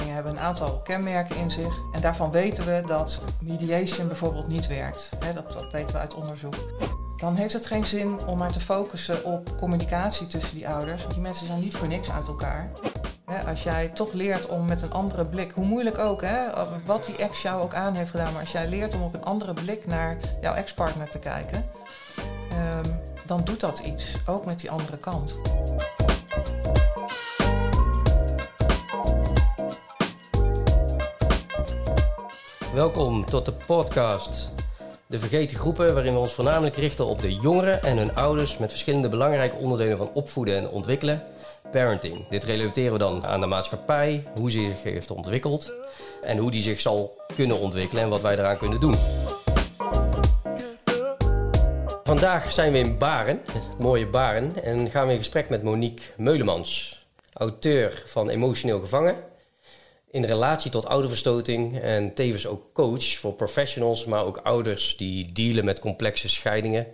hebben een aantal kenmerken in zich. En daarvan weten we dat mediation bijvoorbeeld niet werkt. dat, dat weten we uit onderzoek. Dan heeft het geen zin om maar te focussen op communicatie tussen die ouders. Want die mensen zijn niet voor niks uit elkaar. als jij toch leert om met een andere blik, hoe moeilijk ook, wat die ex jou ook aan heeft gedaan, maar als jij leert om op een andere blik naar jouw ex-partner te kijken, ehm, dan doet dat iets, ook met die andere kant. Welkom tot de podcast De Vergeten Groepen, waarin we ons voornamelijk richten op de jongeren en hun ouders met verschillende belangrijke onderdelen van opvoeden en ontwikkelen. Parenting. Dit relateren we dan aan de maatschappij, hoe ze zich heeft ontwikkeld en hoe die zich zal kunnen ontwikkelen en wat wij eraan kunnen doen. Vandaag zijn we in Baren, mooie Baren, en gaan we in gesprek met Monique Meulemans, auteur van Emotioneel Gevangen in relatie tot ouderverstoting en tevens ook coach voor professionals, maar ook ouders die dealen met complexe scheidingen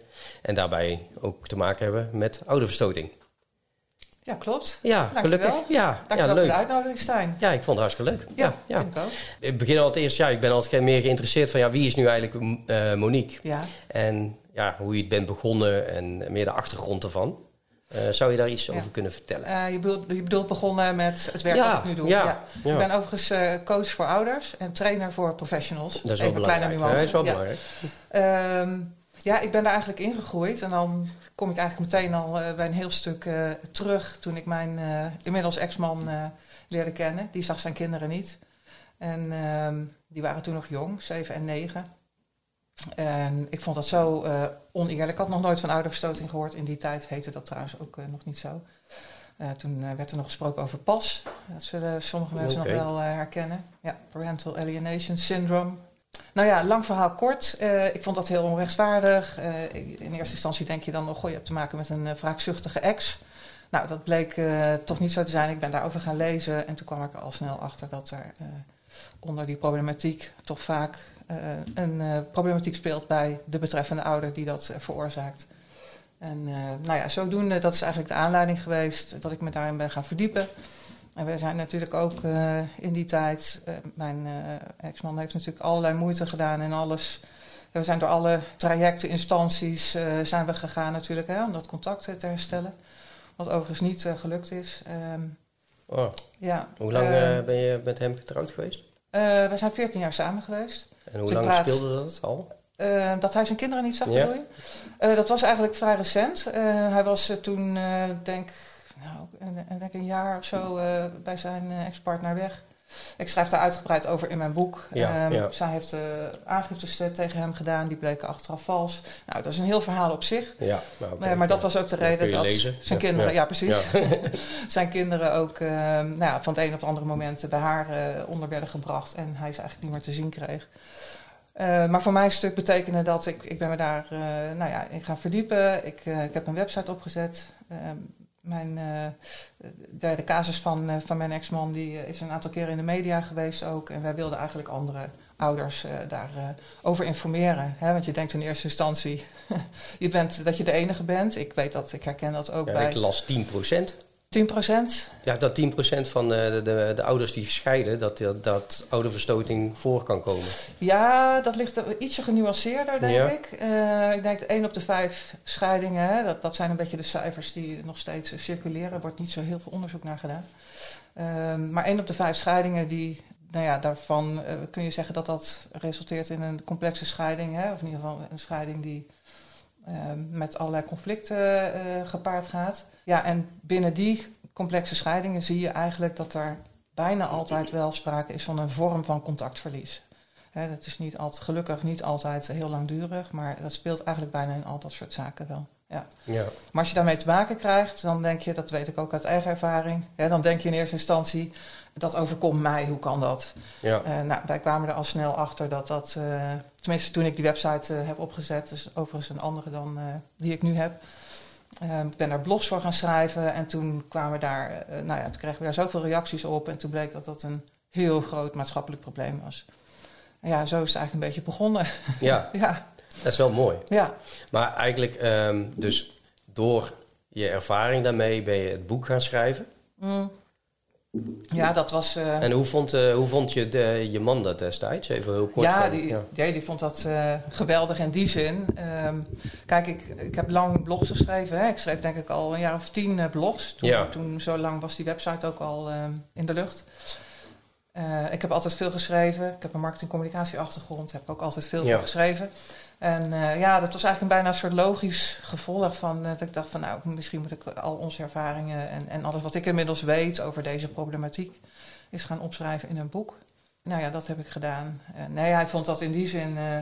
en daarbij ook te maken hebben met ouderverstoting. Ja, klopt. Ja, gelukkig. Ja, Dank ja, leuk. voor de uitnodiging, Stijn. Ja, ik vond het hartstikke leuk. Ja, ja, ik ook. Ik begin altijd eerst, ja, ik ben altijd meer geïnteresseerd van, ja, wie is nu eigenlijk uh, Monique? Ja. En ja, hoe je het bent begonnen en meer de achtergrond ervan. Uh, zou je daar iets over kunnen vertellen? Uh, je, bedoelt, je, bedoelt, begonnen met het werk dat ik nu doe. Ja, ja. Ik ben overigens uh, coach voor ouders en trainer voor professionals. Dat is wel Even belangrijk. Kleine dat is wel belangrijk. Um, ja, ik ben daar eigenlijk ingegroeid. En dan kom ik eigenlijk meteen al bij een heel stuk terug toen ik mijn inmiddels ex-man leerde kennen. Die zag zijn kinderen niet. En ehm, die waren toen nog jong, 7 en 9. En ik vond dat zo uh, oneerlijk. Ik had nog nooit van ouderverstoting gehoord. In die tijd heette dat trouwens ook uh, nog niet zo. Uh, toen werd er nog gesproken over PAS. Dat zullen sommige mensen okay. nog wel herkennen. Ja, Parental Alienation Syndrome. Nou ja, lang verhaal kort. ik vond dat heel onrechtvaardig. in eerste instantie denk je dan nog, goh, je hebt te maken met een wraakzuchtige ex. Nou, dat bleek toch niet zo te zijn. Ik ben daarover gaan lezen en toen kwam ik er al snel achter dat er onder die problematiek toch vaak een uh, problematiek speelt bij de betreffende ouder die dat uh, veroorzaakt. En nou ja, zodoende, dat is eigenlijk de aanleiding geweest dat ik me daarin ben gaan verdiepen. En we zijn natuurlijk ook in die tijd, mijn ex-man heeft natuurlijk allerlei moeite gedaan en alles. We zijn door alle trajecten, instanties zijn we gegaan natuurlijk hè, om dat contact te herstellen. Wat overigens niet gelukt is. Um, oh. ja, Hoe lang ehm, ben je met hem getrouwd geweest? we zijn 14 jaar samen geweest. En hoe lang speelde dat al? Uh, dat hij zijn kinderen niet zag, ja. bedoel je? Uh, dat was eigenlijk vrij recent. Uh, hij was toen, denk, nou, denk een jaar of zo bij zijn ex-partner weg. Ik schrijf daar uitgebreid over in mijn boek. Ja, um, ja. Zij heeft aangiftes tegen hem gedaan, die bleken achteraf vals. Nou, dat is een heel verhaal op zich. Ja, nou, okay, maar dat was ook de reden dat lezen. zijn kinderen, ja, precies, zijn kinderen ook nou, van het een op het andere moment bij haar onder werden gebracht en hij ze eigenlijk niet meer te zien kreeg. Uh, maar voor mij een stuk betekende dat ik, ik ben me daar uh, nou ja, in gaan verdiepen. Ik, uh, ik heb een website opgezet. Mijn, de, de casus van, van mijn ex-man die is een aantal keren in de media geweest ook. En wij wilden eigenlijk andere ouders daarover over informeren. Hè? Want je denkt in eerste instantie je bent, dat je de enige bent. Ik weet dat, ik herken dat ook ja, bij... Ik las 10 procent. 10 procent? Ja, dat 10 procent van de, de, de, ouders die gescheiden, dat, dat, dat ouderverstoting voor kan komen. Ja, dat ligt ietsje genuanceerder, denk ik. Uh, ik denk 1 op de 5 scheidingen, hè, dat, dat zijn een beetje de cijfers die nog steeds circuleren. Er wordt niet zo heel veel onderzoek naar gedaan. Uh, maar 1 op de 5 scheidingen, die, nou ja, daarvan uh, kun je zeggen dat dat resulteert in een complexe scheiding. Hè, of in ieder geval een scheiding die met allerlei conflicten gepaard gaat. Ja, en binnen die complexe scheidingen zie je eigenlijk dat er bijna altijd wel sprake is van een vorm van contactverlies. Dat is niet altijd, gelukkig niet altijd heel langdurig, maar dat speelt eigenlijk bijna in al dat soort zaken wel. Ja. ja. Maar als je daarmee te maken krijgt, dan denk je, dat weet ik ook uit eigen ervaring, dan denk je in eerste instantie, dat overkomt mij, hoe kan dat? Ja. Uh, nou, wij kwamen er al snel achter dat dat, uh, tenminste toen ik die website uh, heb opgezet, dus overigens een andere dan die ik nu heb, ik ben daar blogs voor gaan schrijven en toen kwamen daar, nou ja, toen kregen we daar zoveel reacties op en toen bleek dat dat een heel groot maatschappelijk probleem was. En ja, zo is het eigenlijk een beetje begonnen. Ja, ja. Dat is wel mooi. Ja. Maar eigenlijk, um, dus door je ervaring daarmee ben je het boek gaan schrijven. Mm. Ja, dat was... Uh, en hoe vond, uh, hoe vond je de, je man dat destijds? Even heel kort. Ja, van, die, ja. Die, die vond dat uh, geweldig in die zin. Um, kijk, ik, ik heb lang blogs geschreven. Hè. Ik schreef denk ik al een jaar of tien blogs. Toen, ja. toen zo lang was die website ook al um, in de lucht. ik heb altijd veel geschreven. Ik heb een marketing-communicatie-achtergrond. Heb ook altijd veel, ja. veel geschreven. En uh, ja, dat was eigenlijk een bijna een soort logisch gevolg van dat ik dacht van nou, misschien moet ik al onze ervaringen en, en alles wat ik inmiddels weet over deze problematiek is gaan opschrijven in een boek. Nou ja, dat heb ik gedaan. En nee, hij vond dat in die zin uh,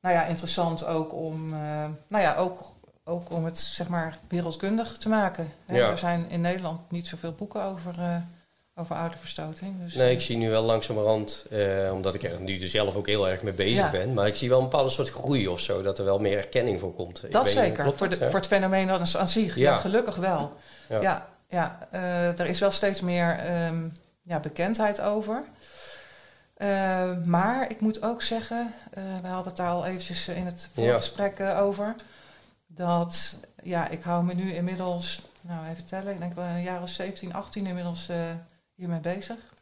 nou ja, interessant ook om, nou ja, ook, ook om het zeg maar wereldkundig te maken. Ja. Er zijn in Nederland niet zoveel boeken over over ouderverstoting. Dus, nee, ik zie nu wel langzamerhand, eh, omdat ik er nu zelf ook heel erg mee bezig ben, maar ik zie wel een bepaalde soort groei of zo, dat er wel meer erkenning voor komt. Dat zeker, voor, de, voor het fenomeen aan zich. Ja. gelukkig wel. Ja, ja, ja uh, er is wel steeds meer um, ja, bekendheid over. Uh, maar ik moet ook zeggen, uh, we hadden het daar al eventjes in het voorgesprek over, dat ja, ik hou me nu inmiddels, nou even tellen, ik denk wel een jaar of 17, 18 inmiddels hiermee bezig.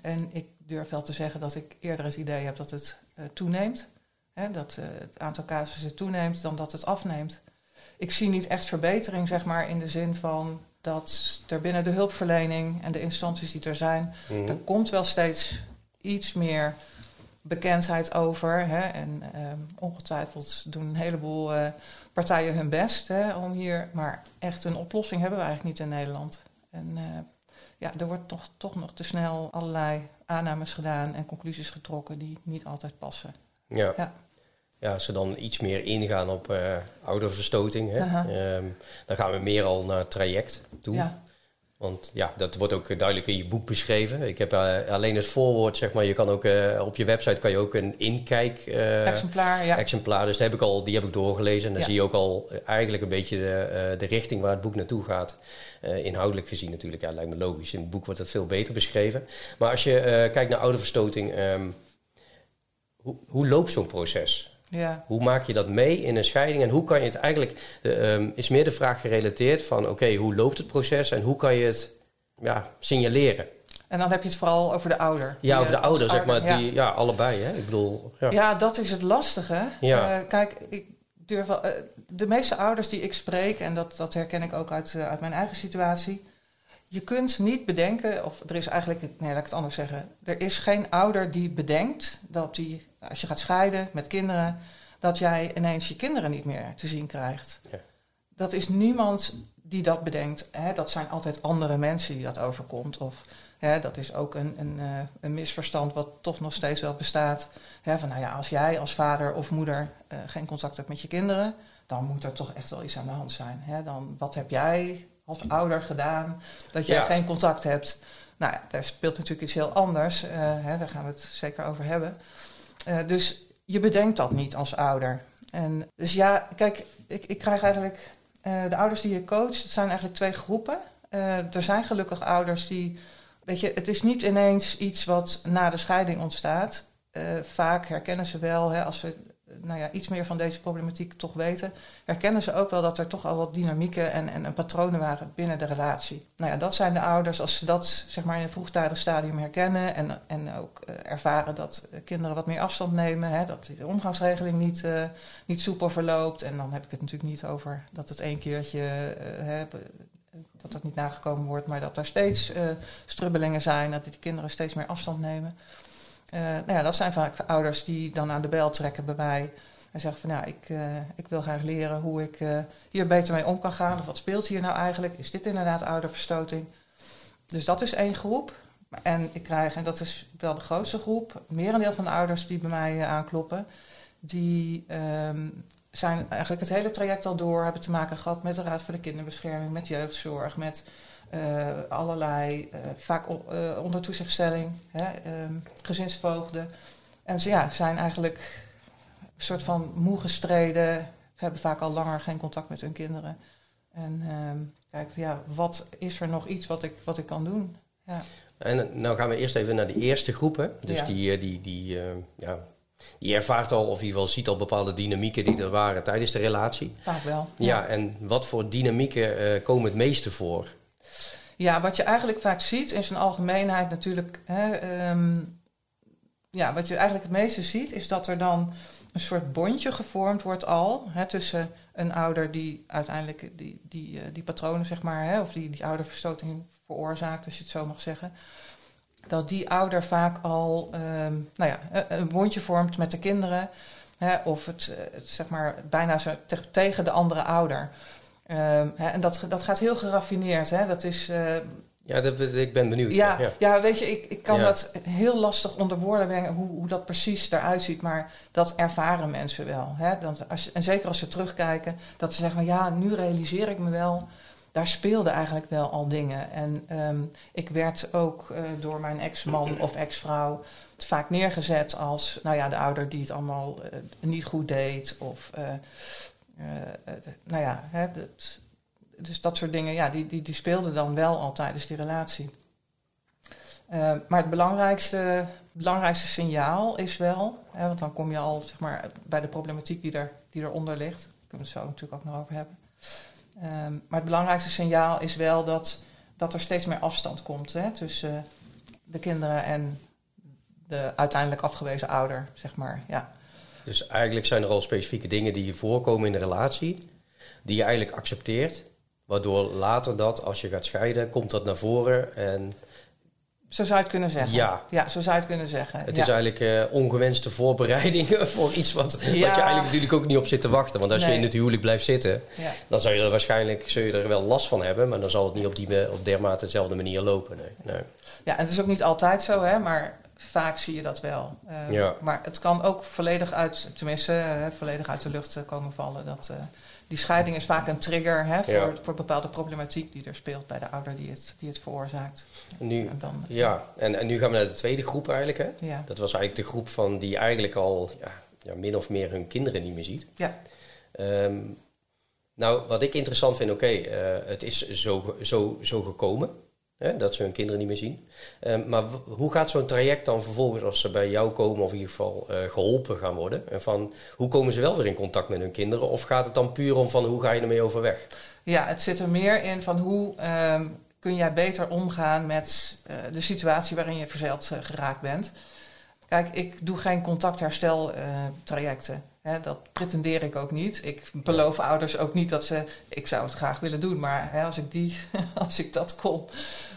En ik durf wel te zeggen dat ik eerder het idee heb dat het uh, toeneemt. Hè, dat uh, het aantal casussen toeneemt dan dat het afneemt. Ik zie niet echt verbetering, zeg maar, in de zin van dat er binnen de hulpverlening en de instanties die er zijn, mm er komt wel steeds iets meer bekendheid over. Hè, en um, ongetwijfeld doen een heleboel uh, partijen hun best hè, om hier, maar echt een oplossing hebben we eigenlijk niet in Nederland. En ja, er wordt toch, toch nog te snel allerlei aannames gedaan en conclusies getrokken die niet altijd passen. Ja. ja. ja als ze dan iets meer ingaan op uh, ouderverstoting, hè, um, dan gaan we meer al naar traject toe. Ja. Want ja, dat wordt ook duidelijk in je boek beschreven. Ik heb uh, alleen het voorwoord, zeg maar. Je kan ook uh, op je website kan je ook een inkijk uh, exemplaar, ja. exemplaar. Dus dat heb ik al, die heb ik doorgelezen. En dan zie je ook al eigenlijk een beetje de, de richting waar het boek naartoe gaat. inhoudelijk gezien natuurlijk, ja, lijkt me logisch. In het boek wordt het veel beter beschreven. Maar als je kijkt naar ouderverstoting, um, hoe, hoe loopt zo'n proces? Ja. Hoe maak je dat mee in een scheiding en hoe kan je het eigenlijk, uh, is meer de vraag gerelateerd van oké, hoe loopt het proces en hoe kan je het ja, signaleren? En dan heb je het vooral over de ouder. Ja, over de ouder, zeg maar. Ja. Die, ja, allebei. Hè? Ik bedoel, ja. ja, dat is het lastige. Ja. Uh, kijk, ik durf wel, uh, de meeste ouders die ik spreek, en dat, dat herken ik ook uit, uit mijn eigen situatie. Je kunt niet bedenken, of er is eigenlijk, nee, laat ik het anders zeggen. Er is geen ouder die bedenkt dat die als je gaat scheiden met kinderen, dat jij ineens je kinderen niet meer te zien krijgt. Ja. Dat is niemand die dat bedenkt. Hè, dat zijn altijd andere mensen die dat overkomt. Of hè, dat is ook een, een, uh, een, misverstand wat toch nog steeds wel bestaat. Hè, van nou ja, als jij als vader of moeder uh, geen contact hebt met je kinderen, dan moet er toch echt wel iets aan de hand zijn. Hè? Dan, wat heb jij als ouder gedaan dat jij geen contact hebt? Nou ja, daar speelt natuurlijk iets heel anders. Uh, hè, daar gaan we het zeker over hebben. Uh, dus je bedenkt dat niet als ouder. En dus ja, kijk, ik, ik krijg eigenlijk uh, de ouders die je coacht, het zijn eigenlijk twee groepen. Uh, er zijn gelukkig ouders die, weet je, het is niet ineens iets wat na de scheiding ontstaat. vaak herkennen ze wel, hè, als ze nou ja, iets meer van deze problematiek toch weten, herkennen ze ook wel dat er toch al wat dynamieken en, en, en, patronen waren binnen de relatie. Nou ja, dat zijn de ouders, als ze dat zeg maar in een vroegtijdig stadium herkennen en, en ook uh, ervaren dat kinderen wat meer afstand nemen, hè, dat de omgangsregeling niet, uh, niet soepel verloopt. En dan heb ik het natuurlijk niet over dat het één keertje hè, dat dat niet nagekomen wordt, maar dat er steeds strubbelingen zijn, dat die kinderen steeds meer afstand nemen. Uh, nou ja, dat zijn vaak ouders die dan aan de bel trekken bij mij. En zeggen van, nou, ik, uh, ik wil graag leren hoe ik uh, hier beter mee om kan gaan. Of wat speelt hier nou eigenlijk? Is dit inderdaad ouderverstoting? Dus dat is één groep. En ik krijg, en dat is wel de grootste groep, merendeel van de ouders die bij mij aankloppen, die um, zijn eigenlijk het hele traject al door, hebben te maken gehad met de Raad voor de Kinderbescherming, met jeugdzorg, met allerlei, uh, vaak uh, onder toezichtstelling, hè, um, gezinsvoogden. En ze ja, zijn eigenlijk een soort van moe gestreden, hebben vaak al langer geen contact met hun kinderen. En um, kijken ja, wat is er nog iets wat ik, wat ik kan doen? Ja. En nou gaan we eerst even naar de eerste groep. Hè? Dus ja. die, die, die, ja, die ervaart al, of in ieder geval ziet al bepaalde dynamieken die er waren tijdens de relatie. Vaak wel. Ja, ja en wat voor dynamieken komen het meeste voor? Ja, wat je eigenlijk vaak ziet in zijn algemeenheid natuurlijk. Hè, ehm, ja, wat je eigenlijk het meeste ziet, is dat er dan een soort bondje gevormd wordt al hè, tussen een ouder die uiteindelijk die, die, die patronen, zeg maar, hè, of die, die ouderverstoting veroorzaakt, als je het zo mag zeggen dat die ouder vaak al ehm, nou ja, een bondje vormt met de kinderen. Hè, of het, eh, zeg maar bijna zo tegen de andere ouder. Ehm, hè, en dat, dat gaat heel geraffineerd. Hè. Dat is, uh, ja, dat, ik ben benieuwd. Ja, ja. ja weet je, ik, ik kan dat heel lastig onder woorden brengen hoe, hoe dat precies eruit ziet. Maar dat ervaren mensen wel. Hè. Dan, als, en zeker als ze terugkijken, dat ze zeggen: ja, nu realiseer ik me wel daar speelden eigenlijk wel al dingen. En ehm, ik werd ook uh, door mijn ex-man of ex-vrouw vaak neergezet als nou ja, de ouder die het allemaal uh, niet goed deed. Of uh, nou ja, hè, dus dat soort dingen, ja, die, die, die speelden dan wel al tijdens die relatie. Ehm, maar het belangrijkste, belangrijkste signaal is wel, hè, want dan kom je al zeg maar, bij de problematiek die, er, die eronder ligt. Daar kunnen we het zo natuurlijk ook nog over hebben maar het belangrijkste signaal is wel dat, dat er steeds meer afstand komt hè, tussen de kinderen en de uiteindelijk afgewezen ouder, zeg maar. Ja. Dus eigenlijk zijn er al specifieke dingen die voorkomen in de relatie, die je eigenlijk accepteert, waardoor later dat, als je gaat scheiden, komt dat naar voren en zo zou je het kunnen zeggen. Ja, ja zo zou je het kunnen zeggen. Het is eigenlijk uh, ongewenste voorbereidingen voor iets wat, wat je eigenlijk natuurlijk ook niet op zit te wachten. Want als je in het huwelijk blijft zitten, dan zou je er waarschijnlijk zul je er wel last van hebben. Maar dan zal het niet op, die, op dermate dezelfde manier lopen. Nee. nee. Ja, het is ook niet altijd zo, hè, maar vaak zie je dat wel. Uh, ja. Maar het kan ook volledig uit, tenminste, uh, volledig uit de lucht komen vallen. Dat, die scheiding is vaak een trigger hè, voor, voor bepaalde problematiek die er speelt bij de ouder die het, die het veroorzaakt. Nu, en dan, ja, en, en nu gaan we naar de tweede groep eigenlijk. Hè? Ja. Dat was eigenlijk de groep van die eigenlijk al ja, ja, min of meer hun kinderen niet meer ziet. Ja. Um, nou, wat ik interessant vind, oké, okay, het is zo, zo, zo gekomen. Hè, dat ze hun kinderen niet meer zien. Um, maar hoe gaat zo'n traject dan vervolgens als ze bij jou komen, of in ieder geval uh, geholpen gaan worden? En van hoe komen ze wel weer in contact met hun kinderen? Of gaat het dan puur om van hoe ga je ermee overweg? Ja, het zit er meer in van hoe um, kun jij beter omgaan met uh, de situatie waarin je verzeild uh, geraakt bent. Kijk, ik doe geen contacthersteltrajecten. Hè, dat pretendeer ik ook niet. Ik beloof ouders ook niet dat ze. Ik zou het graag willen doen, maar hè, als, ik die, als ik dat kon,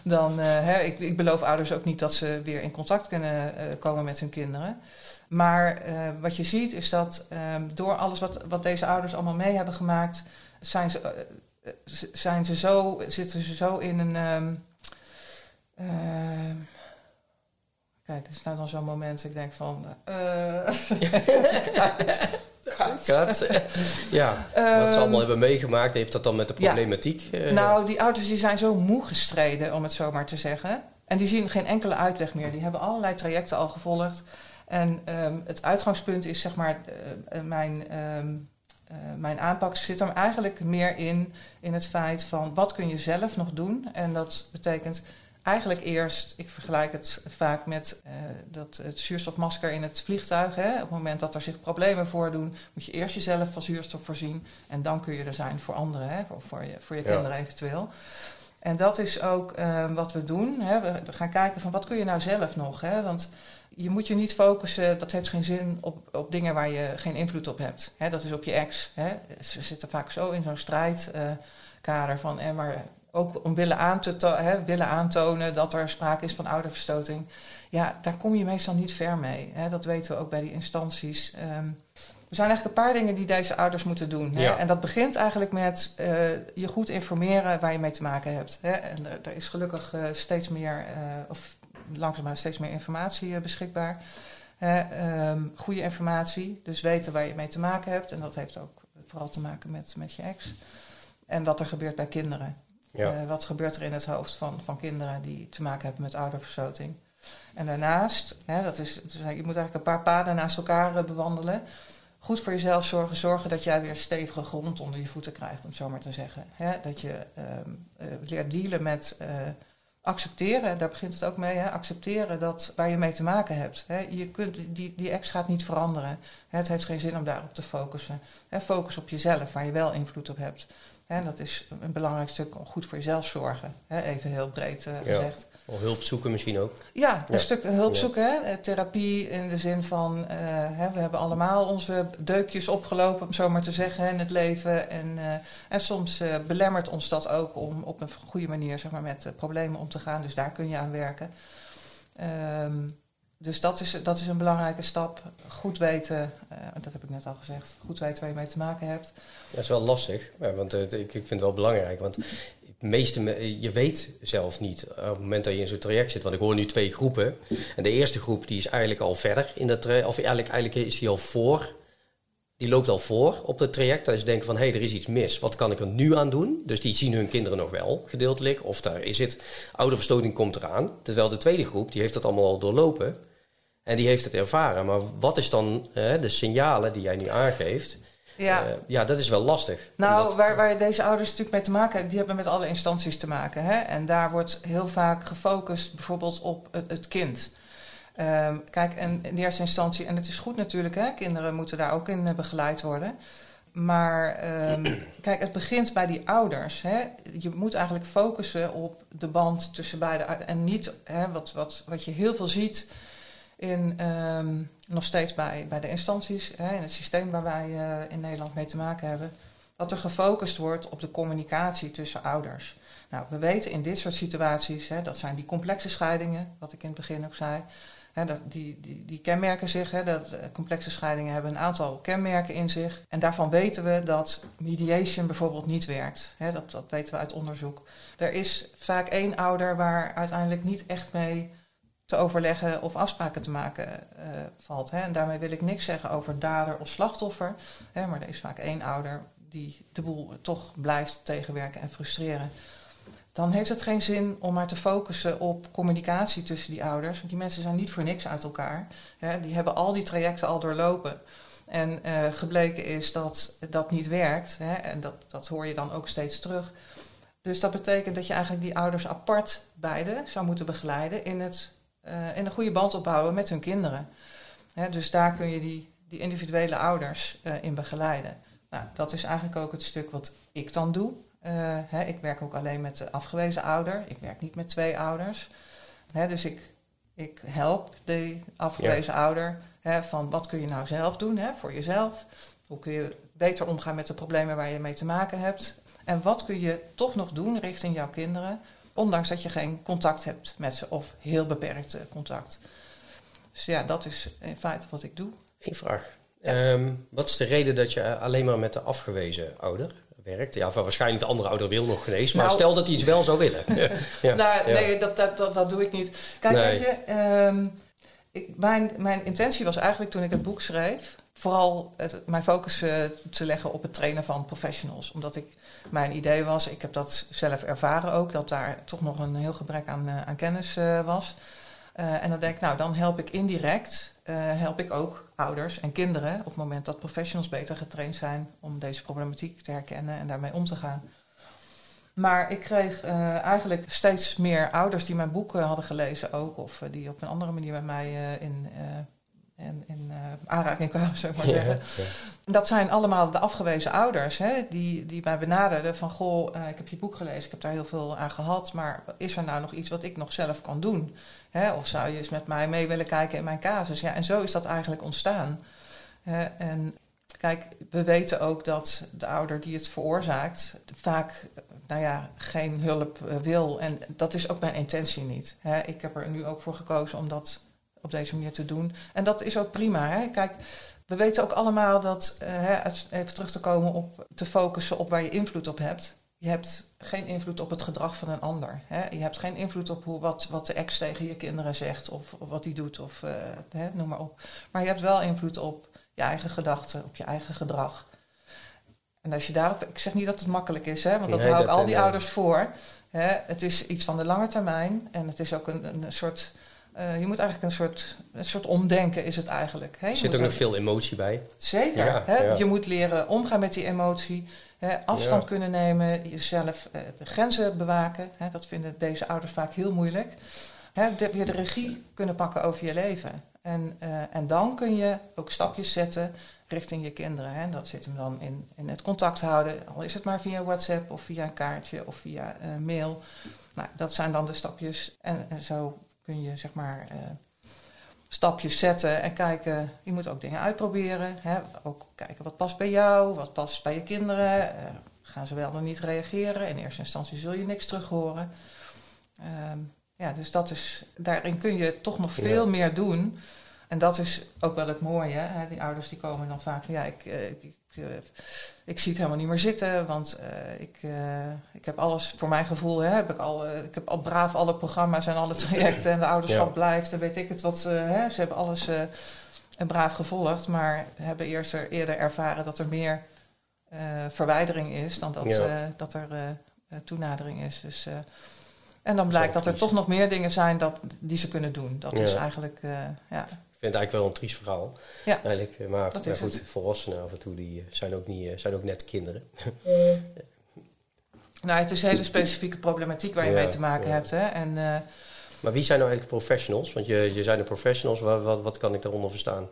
dan. Uh, hè, ik, ik beloof ouders ook niet dat ze weer in contact kunnen uh, komen met hun kinderen. Maar uh, wat je ziet is dat ehm, door alles wat, wat deze ouders allemaal mee hebben gemaakt, zijn ze, zijn ze zo, zitten ze zo in een. Um, Kijk, er staat dan zo'n moment, ik denk van... Uh, Kat. Ja, wat ze allemaal ehm, hebben meegemaakt, heeft dat dan met de problematiek? Ja. Uh, nou, die ouders die zijn zo moe gestreden, om het zo maar te zeggen. En die zien geen enkele uitweg meer. Die hebben allerlei trajecten al gevolgd. En um, het uitgangspunt is, zeg maar, uh, mijn... Um, uh, mijn aanpak zit er eigenlijk meer in, in het feit van wat kun je zelf nog doen. En dat betekent eigenlijk eerst, ik vergelijk het vaak met uh, dat, het zuurstofmasker in het vliegtuig. Hè. Op het moment dat er zich problemen voordoen, moet je eerst jezelf van zuurstof voorzien. En dan kun je er zijn voor anderen, hè, of voor je, voor je kinderen eventueel. En dat is ook uh, wat we doen. Hè. We, we, gaan kijken van wat kun je nou zelf nog. Hè. Want je moet je niet focussen, dat heeft geen zin op, op dingen waar je geen invloed op hebt. Hè. Dat is op je ex. Hè. Ze zitten vaak zo in zo'n strijdkader uh, van, en maar ook om willen, aan te hè, willen aantonen dat er sprake is van ouderverstoting. Ja, daar kom je meestal niet ver mee. Hè. Dat weten we ook bij die instanties. Um, er zijn eigenlijk een paar dingen die deze ouders moeten doen. Hè? En dat begint eigenlijk met uh, je goed informeren waar je mee te maken hebt. Hè? En er, er, is gelukkig uh, steeds meer, uh, of langzaamaan steeds meer informatie beschikbaar. Um, goede informatie, dus weten waar je mee te maken hebt. En dat heeft ook vooral te maken met, met je ex. En wat er gebeurt bij kinderen. Uh, wat gebeurt er in het hoofd van, van kinderen die te maken hebben met ouderverstoting? En daarnaast, hè, dat is, je moet eigenlijk een paar paden naast elkaar uh, bewandelen. Goed voor jezelf zorgen, zorgen dat jij weer stevige grond onder je voeten krijgt, om het zo maar te zeggen. Hè, dat je uh, leert dealen met accepteren, daar begint het ook mee, hè, accepteren dat waar je mee te maken hebt. Hè. Je kunt, die, die ex gaat niet veranderen. Het heeft geen zin om daarop te focussen. Focus op jezelf, waar je wel invloed op hebt. Hè, dat is een belangrijk stuk om goed voor jezelf zorgen. Hè, even heel breed uh, gezegd. Of hulp zoeken misschien ook. Ja, een stuk hulp zoeken. Hè? Eh, therapie in de zin van, uh, hè, we hebben allemaal onze deukjes opgelopen, om zo maar te zeggen, in het leven. En, uh, en soms belemmert ons dat ook om op een goede manier zeg maar, met problemen om te gaan. Dus daar kun je aan werken. Um, dus dat is, dat is een belangrijke stap. Goed weten, dat heb ik net al gezegd, goed weten waar je mee te maken hebt. Dat is wel lastig, want ik, ik vind het wel belangrijk. Want meeste, je weet zelf niet op het moment dat je in zo'n traject zit. Want ik hoor nu twee groepen. En de eerste groep die is eigenlijk al verder in dat traject. Of eigenlijk, eigenlijk is die al voor. Die loopt al voor op het traject. Dat ze denken van, hé, hey, er is iets mis. Wat kan ik er nu aan doen? Dus die zien hun kinderen nog wel, gedeeltelijk. Of daar is het, ouderverstoting komt eraan. Terwijl de tweede groep, die heeft dat allemaal al doorlopen. En die heeft het ervaren. Maar wat is dan hè, de signalen die jij nu aangeeft... Ja. Uh, ja, dat is wel lastig. Nou, waar, waar deze ouders natuurlijk mee te maken hebben, die hebben met alle instanties te maken. Hè? En daar wordt heel vaak gefocust bijvoorbeeld op het, het kind. Um, kijk, en in de eerste instantie, en het is goed natuurlijk, hè, kinderen moeten daar ook in uh, begeleid worden. Maar um, kijk, het begint bij die ouders. Hè. Je moet eigenlijk focussen op de band tussen beide En niet hè, wat, wat, wat je heel veel ziet in, um, nog steeds bij, bij de instanties, hè, in het systeem waar wij uh, in Nederland mee te maken hebben, dat er gefocust wordt op de communicatie tussen ouders. Nou, we weten in dit soort situaties, hè, dat zijn die complexe scheidingen, wat ik in het begin ook zei, hè, dat, die, die, die kenmerken zich, hè, dat uh, complexe scheidingen hebben een aantal kenmerken in zich. En daarvan weten we dat mediation bijvoorbeeld niet werkt. Hè, dat, dat weten we uit onderzoek. Er is vaak één ouder waar uiteindelijk niet echt mee te overleggen of afspraken te maken uh, valt. Hè. En daarmee wil ik niks zeggen over dader of slachtoffer. Hè, maar er is vaak één ouder die de boel toch blijft tegenwerken en frustreren. Dan heeft het geen zin om maar te focussen op communicatie tussen die ouders. Want die mensen zijn niet voor niks uit elkaar. Hè. Die hebben al die trajecten al doorlopen. En uh, gebleken is dat dat niet werkt. Hè, en dat, dat hoor je dan ook steeds terug. Dus dat betekent dat je eigenlijk die ouders apart beide zou moeten begeleiden in het en een goede band opbouwen met hun kinderen. dus daar kun je die, die individuele ouders uh, in begeleiden. Nou, dat is eigenlijk ook het stuk wat ik dan doe. Uh, ik werk ook alleen met de afgewezen ouder. Ik werk niet met twee ouders. dus ik, ik help de afgewezen ouder van wat kun je nou zelf doen voor jezelf. Hoe kun je beter omgaan met de problemen waar je mee te maken hebt. En wat kun je toch nog doen richting jouw kinderen Ondanks dat je geen contact hebt met ze of heel beperkt contact. Dus ja, dat is in feite wat ik doe. Eén vraag. Ehm, wat is de reden dat je alleen maar met de afgewezen ouder werkt? Ja, waarschijnlijk de andere ouder wil nog genezen, maar nou- stel dat hij iets wel zou willen. ja, nou, Nee, dat, dat, dat, dat, doe ik niet. Kijk, weet je, um, ik, mijn, mijn intentie was eigenlijk toen ik het boek schreef, vooral mijn focus uh, te leggen op het trainen van professionals. Omdat ik mijn idee was, ik heb dat zelf ervaren ook, dat daar toch nog een heel gebrek aan, uh, aan kennis uh, was. en dan denk ik, nou, dan help ik indirect, help ik ook ouders en kinderen op het moment dat professionals beter getraind zijn om deze problematiek te herkennen en daarmee om te gaan. Maar ik kreeg eigenlijk steeds meer ouders die mijn boeken hadden gelezen ook, of die op een andere manier met mij in en in uh, aanraking kwamen, zou ik maar zeggen. Dat zijn allemaal de afgewezen ouders hè, die, die mij benaderden van... goh, uh, ik heb je boek gelezen, ik heb daar heel veel aan gehad... maar is er nou nog iets wat ik nog zelf kan doen? Hè, of zou je eens met mij mee willen kijken in mijn casus? Ja, en zo is dat eigenlijk ontstaan. en kijk, we weten ook dat de ouder die het veroorzaakt... vaak nou ja, geen hulp uh, wil. En dat is ook mijn intentie niet. Hè. Ik heb er nu ook voor gekozen om dat op deze manier te doen. En dat is ook prima. Hè? Kijk, we weten ook allemaal dat, uh, hè, even terug te komen op te focussen op waar je invloed op hebt. Je hebt geen invloed op het gedrag van een ander. Hè? Je hebt geen invloed op hoe, wat, wat de ex tegen je kinderen zegt of, of wat hij doet of uh, hè, noem maar op. Maar je hebt wel invloed op je eigen gedachten, op je eigen gedrag. En als je daarop, ik zeg niet dat het makkelijk is, hè, want dat nee, hou ik al die ouders voor. Hè? Het is iets van de lange termijn en het is ook een, een soort uh, je moet eigenlijk een soort, een soort omdenken is het eigenlijk. Hè? Er zit ook nog veel emotie bij. Zeker. Ja, hè? Ja. Je moet leren omgaan met die emotie. Hè? Afstand ja. kunnen nemen. Jezelf uh, de grenzen bewaken. Hè? Dat vinden deze ouders vaak heel moeilijk. Hè? De, weer de regie kunnen pakken over je leven. En, uh, en dan kun je ook stapjes zetten richting je kinderen. Hè. Dat zit hem dan in, in het contact houden, al is het maar via WhatsApp of via een kaartje of via mail. Nou, dat zijn dan de stapjes. En, en zo kun je zeg maar uh, stapjes zetten en kijken. Je moet ook dingen uitproberen. Hè. Ook kijken wat past bij jou, wat past bij je kinderen. Uh, gaan ze wel of niet reageren? In eerste instantie zul je niks terug horen. Um, ja, dus dat is, daarin kun je toch nog veel ja. meer doen. En dat is ook wel het mooie. Hè? Die ouders die komen dan vaak van ja, ik, ik, ik, ik zie het helemaal niet meer zitten. Want uh, ik, uh, ik heb alles, voor mijn gevoel, hè, heb ik, al, ik heb al braaf alle programma's en alle trajecten. En de ouderschap ja. blijft en weet ik het wat. hè, ze hebben alles braaf gevolgd. Maar hebben eerst er, eerder ervaren dat er meer verwijdering is dan dat, ja. dat er toenadering is. Dus en dan blijkt dat er toch nog meer dingen zijn dat, die ze kunnen doen. Dat ja. is eigenlijk, uh, ja. Ik vind het eigenlijk wel een triest verhaal. Ja. Eigenlijk, maar ja, goed, het. volwassenen af en toe die zijn ook, niet, zijn ook net kinderen. Nou, het is een hele specifieke problematiek waar je mee te maken hebt. Hè? En, uh, maar wie zijn nou eigenlijk professionals? Want je, je zijn de professionals, wat, wat, wat kan ik daaronder verstaan?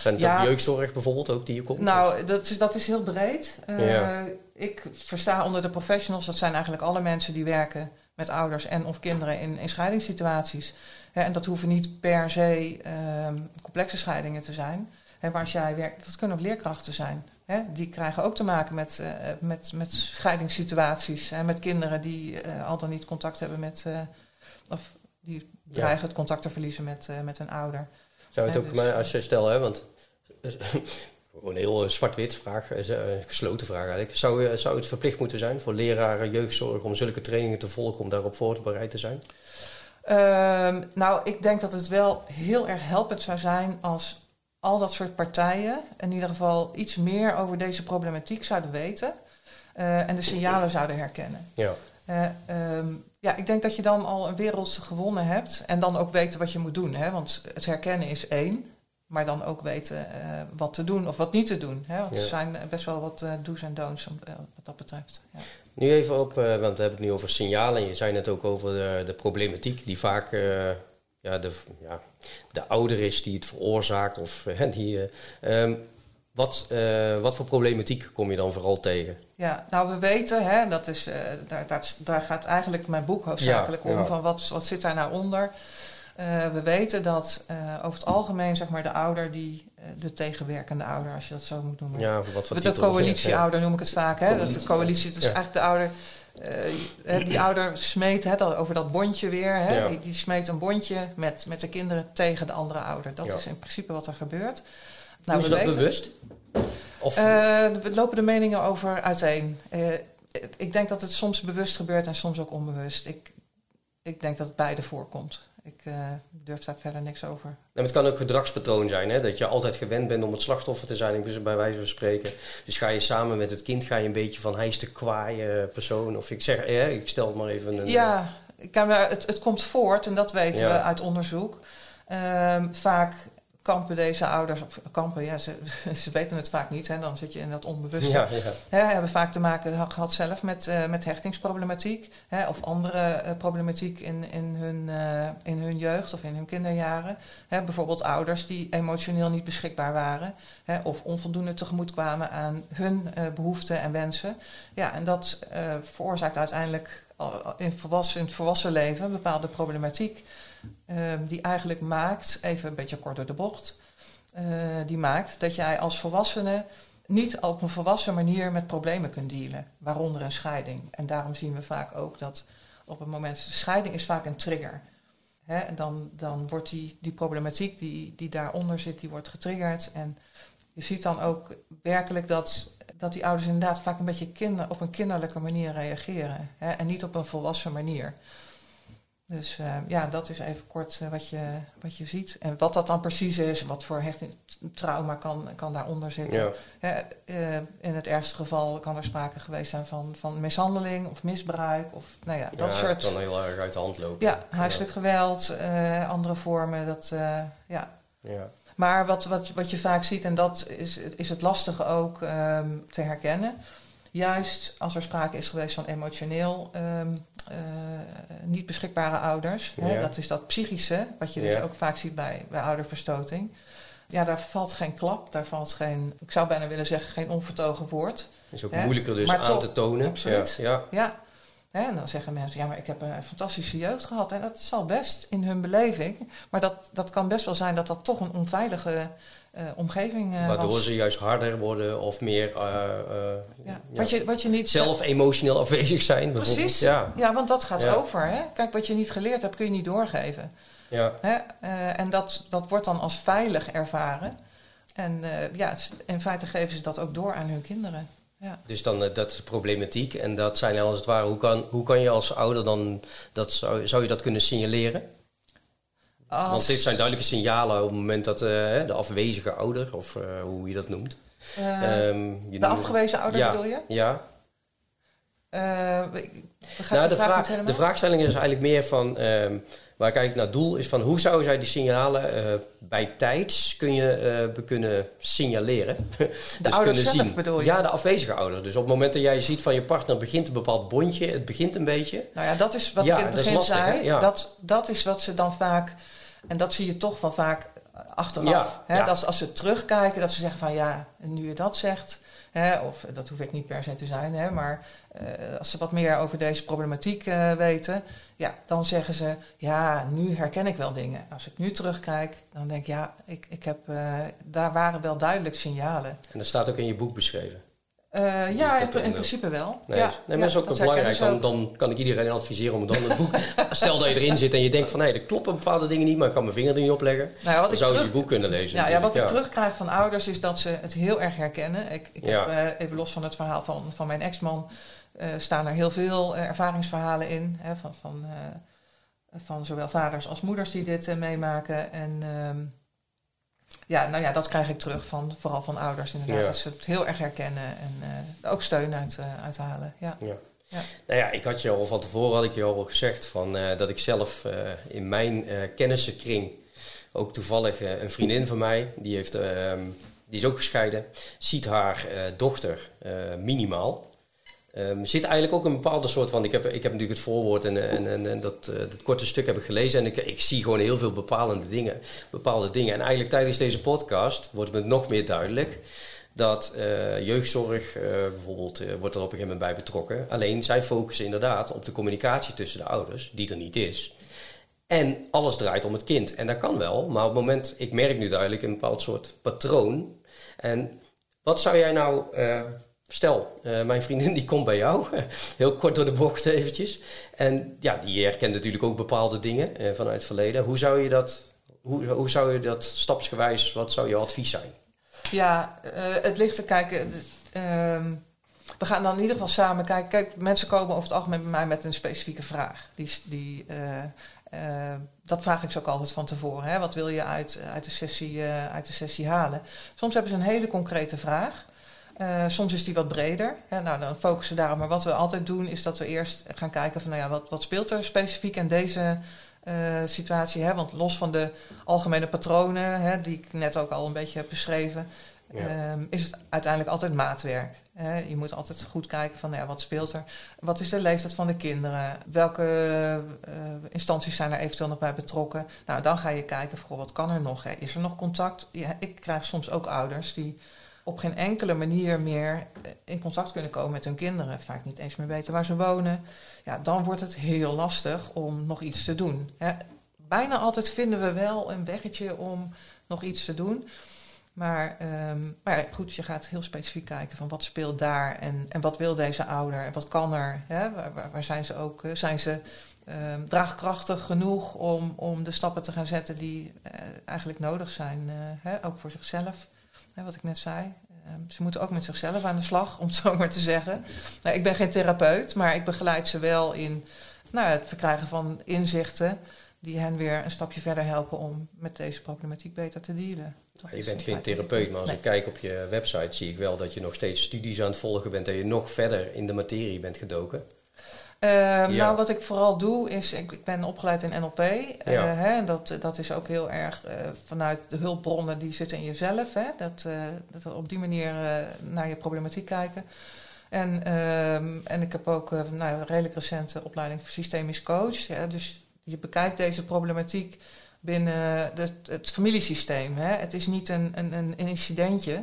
Zijn het ja, jeugdzorg bijvoorbeeld ook die je komt? Nou, dat is, dat is heel breed. Uh, ja. Ik versta onder de professionals, dat zijn eigenlijk alle mensen die werken met ouders en of kinderen in, in scheidingssituaties. En dat hoeven niet per se uh, complexe scheidingen te zijn. Maar als jij werkt, dat kunnen ook leerkrachten zijn. Die krijgen ook te maken met, uh, met, met scheidingssituaties. En met kinderen die uh, al dan niet contact hebben met. Uh, of die dreigen ja. het contact te verliezen met, met hun ouder. Zou het ook, dus, maar als je stel, hè, want gewoon een heel zwart-wit vraag, een gesloten vraag eigenlijk. Zou, zou het verplicht moeten zijn voor leraren, jeugdzorg om zulke trainingen te volgen om daarop voorbereid te zijn? Um, nou, ik denk dat het wel heel erg helpend zou zijn als al dat soort partijen in ieder geval iets meer over deze problematiek zouden weten uh, en de signalen zouden herkennen. Ja. Uh, um, ja, ik denk dat je dan al een wereld gewonnen hebt en dan ook weten wat je moet doen. Hè? Want het herkennen is één. Maar dan ook weten uh, wat te doen of wat niet te doen. Hè? Want ja. er zijn best wel wat do's en don'ts wat dat betreft. Ja. Nu even op, want we hebben het nu over signalen. Je zei net ook over de, de problematiek die vaak ja, de, ja, de ouder is die het veroorzaakt. Of, die, um, wat, wat voor problematiek kom je dan vooral tegen? Ja, nou we weten, hè, dat is, daar, daar, daar gaat eigenlijk mijn boek hoofdzakelijk ja, om, van wat, wat zit daar nou onder. Uh, we weten dat uh, over het algemeen zeg maar, de ouder, die, uh, de tegenwerkende ouder, als je dat zo moet noemen. Ja, wat voor de coalitieouder noem ik het vaak. Hè? Dat de coalitie, is ja. eigenlijk de ouder. die ouder smeet hè, over dat bondje weer. Hè? Ja. Die, die, smeet een bondje met, met de kinderen tegen de andere ouder. Dat is in principe wat er gebeurt. Nou, is we dat weten, bewust? Of? we lopen de meningen over uiteen. ik denk dat het soms bewust gebeurt en soms ook onbewust. Ik, ik denk dat het beide voorkomt. Ik uh, durf daar verder niks over. En het kan ook gedragspatroon zijn, hè? dat je altijd gewend bent om het slachtoffer te zijn, bij wijze van spreken. Dus ga je samen met het kind, ga je een beetje van hij is de kwaaie persoon. Of ik zeg, eh, ik stel het maar even. Een, ja, het, het komt voort en dat weten ja. we uit onderzoek. Um, vaak kampen deze ouders, of kampen, ja, ze, ze weten het vaak niet, hè, dan zit je in dat onbewuste. Ja, ja. Hè, hebben vaak te maken gehad zelf met, uh, met hechtingsproblematiek hè, of andere uh, problematiek in, in, hun, uh, in hun jeugd of in hun kinderjaren. Hè, bijvoorbeeld ouders die emotioneel niet beschikbaar waren hè, of onvoldoende tegemoet kwamen aan hun behoeften en wensen. Ja, en dat veroorzaakt uiteindelijk in, volwassen, in het volwassen leven een bepaalde problematiek. Um, die eigenlijk maakt, even een beetje kort door de bocht, uh, die maakt dat jij als volwassene niet op een volwassen manier met problemen kunt dealen, waaronder een scheiding. En daarom zien we vaak ook dat op het moment, scheiding is vaak een trigger. Hè, dan, dan wordt die, die problematiek die, die daaronder zit, die wordt getriggerd. En je ziet dan ook werkelijk dat, dat die ouders inderdaad vaak een beetje kinder, op een kinderlijke manier reageren. Hè, en niet op een volwassen manier. Dus uh, ja, dat is even kort uh, wat, je, wat je ziet. En wat dat dan precies is, wat voor trauma kan, kan daaronder zitten. Ja. Hè, uh, in het ergste geval kan er sprake geweest zijn van, van mishandeling of misbruik. Of, nou ja, dat ja, soort. kan heel erg uit de hand lopen. Ja, huiselijk ja. geweld, andere vormen. Dat, ja. Ja. Maar wat, wat, wat je vaak ziet, en dat is, is het lastige ook um, te herkennen juist als er sprake is geweest van emotioneel um, uh, niet beschikbare ouders. Ja. Hè, dat is dat psychische, wat je dus ook vaak ziet bij, bij ouderverstoting. ja, daar valt geen klap, daar valt geen, ik zou bijna willen zeggen, geen onvertogen woord. is ook Hè? moeilijker dus Maar aan te tonen. absoluut. Ja, ja. Ja. Hè, en dan zeggen mensen, ja, maar ik heb een fantastische jeugd gehad. En dat zal best in hun beleving. Maar dat, dat kan best wel zijn dat dat toch een onveilige eh, omgeving eh, Waardoor was. ze juist harder worden of meer eh, Ja. ja, Wat, je, wat je niet zelf emotioneel afwezig zijn. Precies. Ja, Ja, want dat gaat Ja. over. Hè? Kijk, wat je niet geleerd hebt, kun je niet doorgeven. ja. Hè? En dat, dat wordt dan als veilig ervaren. En ja, in feite geven ze dat ook door aan hun kinderen. Ja. Dus dan, dat is de problematiek. En dat zijn als het ware, hoe kan, hoe kan je als ouder dan, dat, zou, zou je dat kunnen signaleren? Als, Want dit zijn duidelijke signalen op het moment dat eh, de afwezige ouder, of eh, hoe je dat noemt. eh, ehm, je de noemt- afgewezen ouder ja, bedoel je? Ja, ik nou, de vraag de vraagstelling is eigenlijk meer van, ehm, waar ik eigenlijk naar doel is van hoe zou zij die signalen bij tijds kun je, kunnen signaleren? de dus ouder zelf zien. bedoel je? Ja, de afwezige ouder. Dus op het moment dat jij ziet van je partner begint een bepaald bondje, het begint een beetje. Nou ja, dat is wat Ja, ik in het dat begin lastig, zei. Ja. Dat, dat is wat ze dan vaak, en dat zie je toch wel vaak achteraf. Ja, hè? ja. Dat als ze terugkijken, dat ze zeggen van ja, nu je dat zegt, hè, of dat hoef ik niet per se te zijn, hè, maar eh, als ze wat meer over deze problematiek eh, weten, ja, dan zeggen ze ja, nu herken ik wel dingen. Als ik nu terugkijk, dan denk ik ja, ik, ik heb, eh, daar waren wel duidelijk signalen. En dat staat ook in je boek beschreven. Eh, ja, in, in principe wel. Nee, ja, nee, maar dat is ook dat belangrijk. Dan, kan ik iedereen adviseren om dan het boek... Stel dat je erin zit en je denkt van... nee, er kloppen bepaalde dingen niet, maar ik kan mijn vinger er niet op leggen. Nou ja, Dan zou je terug- je boek kunnen lezen. Ja, ja, wat ik terugkrijg van ouders is dat ze het heel erg herkennen. Ik, ik heb, eh, even los van het verhaal van, van mijn ex-man, eh, staan er heel veel ervaringsverhalen in. Hè, van, van, van zowel vaders als moeders die dit meemaken. En ehm, ja, nou ja, dat krijg ik terug van, vooral van ouders inderdaad. Ja. Dat ze het heel erg herkennen en eh, ook steun uit, eh, uithalen. Ja. Ja. Ja. Nou ja, ik had je al van tevoren had ik je al gezegd van, eh, dat ik zelf in mijn kennissenkring, ook toevallig een vriendin van mij, die, heeft, ehm, die is ook gescheiden, ziet haar dochter minimaal. Ehm, zit eigenlijk ook een bepaalde soort van. Ik heb, ik heb natuurlijk het voorwoord en, en, en, en dat, eh, dat korte stuk heb ik gelezen. En ik, ik zie gewoon heel veel bepalende dingen, bepaalde dingen. En eigenlijk tijdens deze podcast wordt me nog meer duidelijk dat eh, jeugdzorg eh, bijvoorbeeld wordt er op een gegeven moment bij betrokken. Alleen zij focussen inderdaad op de communicatie tussen de ouders, die er niet is. En alles draait om het kind. En dat kan wel, maar op het moment, ik merk nu duidelijk een bepaald soort patroon. En wat zou jij nou, stel, eh, mijn vriendin die komt bij jou, heel kort door de bocht eventjes. En ja, die herkent natuurlijk ook bepaalde dingen eh, vanuit het verleden. Hoe zou je dat, hoe, hoe zou je dat stapsgewijs, wat zou je advies zijn? Ja, eh, het ligt te kijken. we gaan dan in ieder geval samen kijken. Kijk, mensen komen over het algemeen bij mij met een specifieke vraag. Die, die, dat vraag ik ze ook altijd van tevoren. Hè? Wat wil je uit, uit, de sessie, uit de sessie halen? Soms hebben ze een hele concrete vraag. Eh, soms is die wat breder. Hè? Nou, dan focussen we daarop. Maar wat we altijd doen, is dat we eerst gaan kijken van, nou ja, wat, wat speelt er specifiek in deze eh, situatie? Hè? Want los van de algemene patronen, hè, die ik net ook al een beetje heb beschreven, Ja. ehm, is het uiteindelijk altijd maatwerk. Hè? Je moet altijd goed kijken van, nou ja, wat speelt er? Wat is de leeftijd van de kinderen? Welke eh, instanties zijn er eventueel nog bij betrokken? Nou, dan ga je kijken, van, wat kan er nog? Hè? Is er nog contact? Ja, ik krijg soms ook ouders die op geen enkele manier meer eh, in contact kunnen komen met hun kinderen. Vaak niet eens meer weten waar ze wonen. Ja, dan wordt het heel lastig om nog iets te doen. Hè. Bijna altijd vinden we wel een weggetje om nog iets te doen. Maar, ehm, maar goed, je gaat heel specifiek kijken van wat speelt daar en, en wat wil deze ouder en wat kan er. Hè? Waar, zijn ze ook, eh, zijn ze ehm, draagkrachtig genoeg om, om de stappen te gaan zetten die eh, eigenlijk nodig zijn, hè? ook voor zichzelf. Hè, wat ik net zei. Ehm, ze moeten ook met zichzelf aan de slag, om het zo maar te zeggen. Nou, ik ben geen therapeut, maar ik begeleid ze wel in nou, het verkrijgen van inzichten die hen weer een stapje verder helpen om met deze problematiek beter te dealen. Je bent geen therapeut, maar als Nee. ik kijk op je website zie ik wel dat je nog steeds studies aan het volgen bent. Dat je nog verder in de materie bent gedoken. Ehm, Ja. Nou, wat ik vooral doe is, ik, ik ben opgeleid in NLP. eh, Ja. hè, en dat, dat is ook heel erg eh, vanuit de hulpbronnen die zitten in jezelf. Hè, dat, eh, dat we op die manier naar je problematiek kijken. En, ehm, en ik heb ook nou, een redelijk recente opleiding voor systemisch coach. Ja, dus je bekijkt deze problematiek binnen de, het familiesysteem. Hè. Het is niet een, een, een incidentje.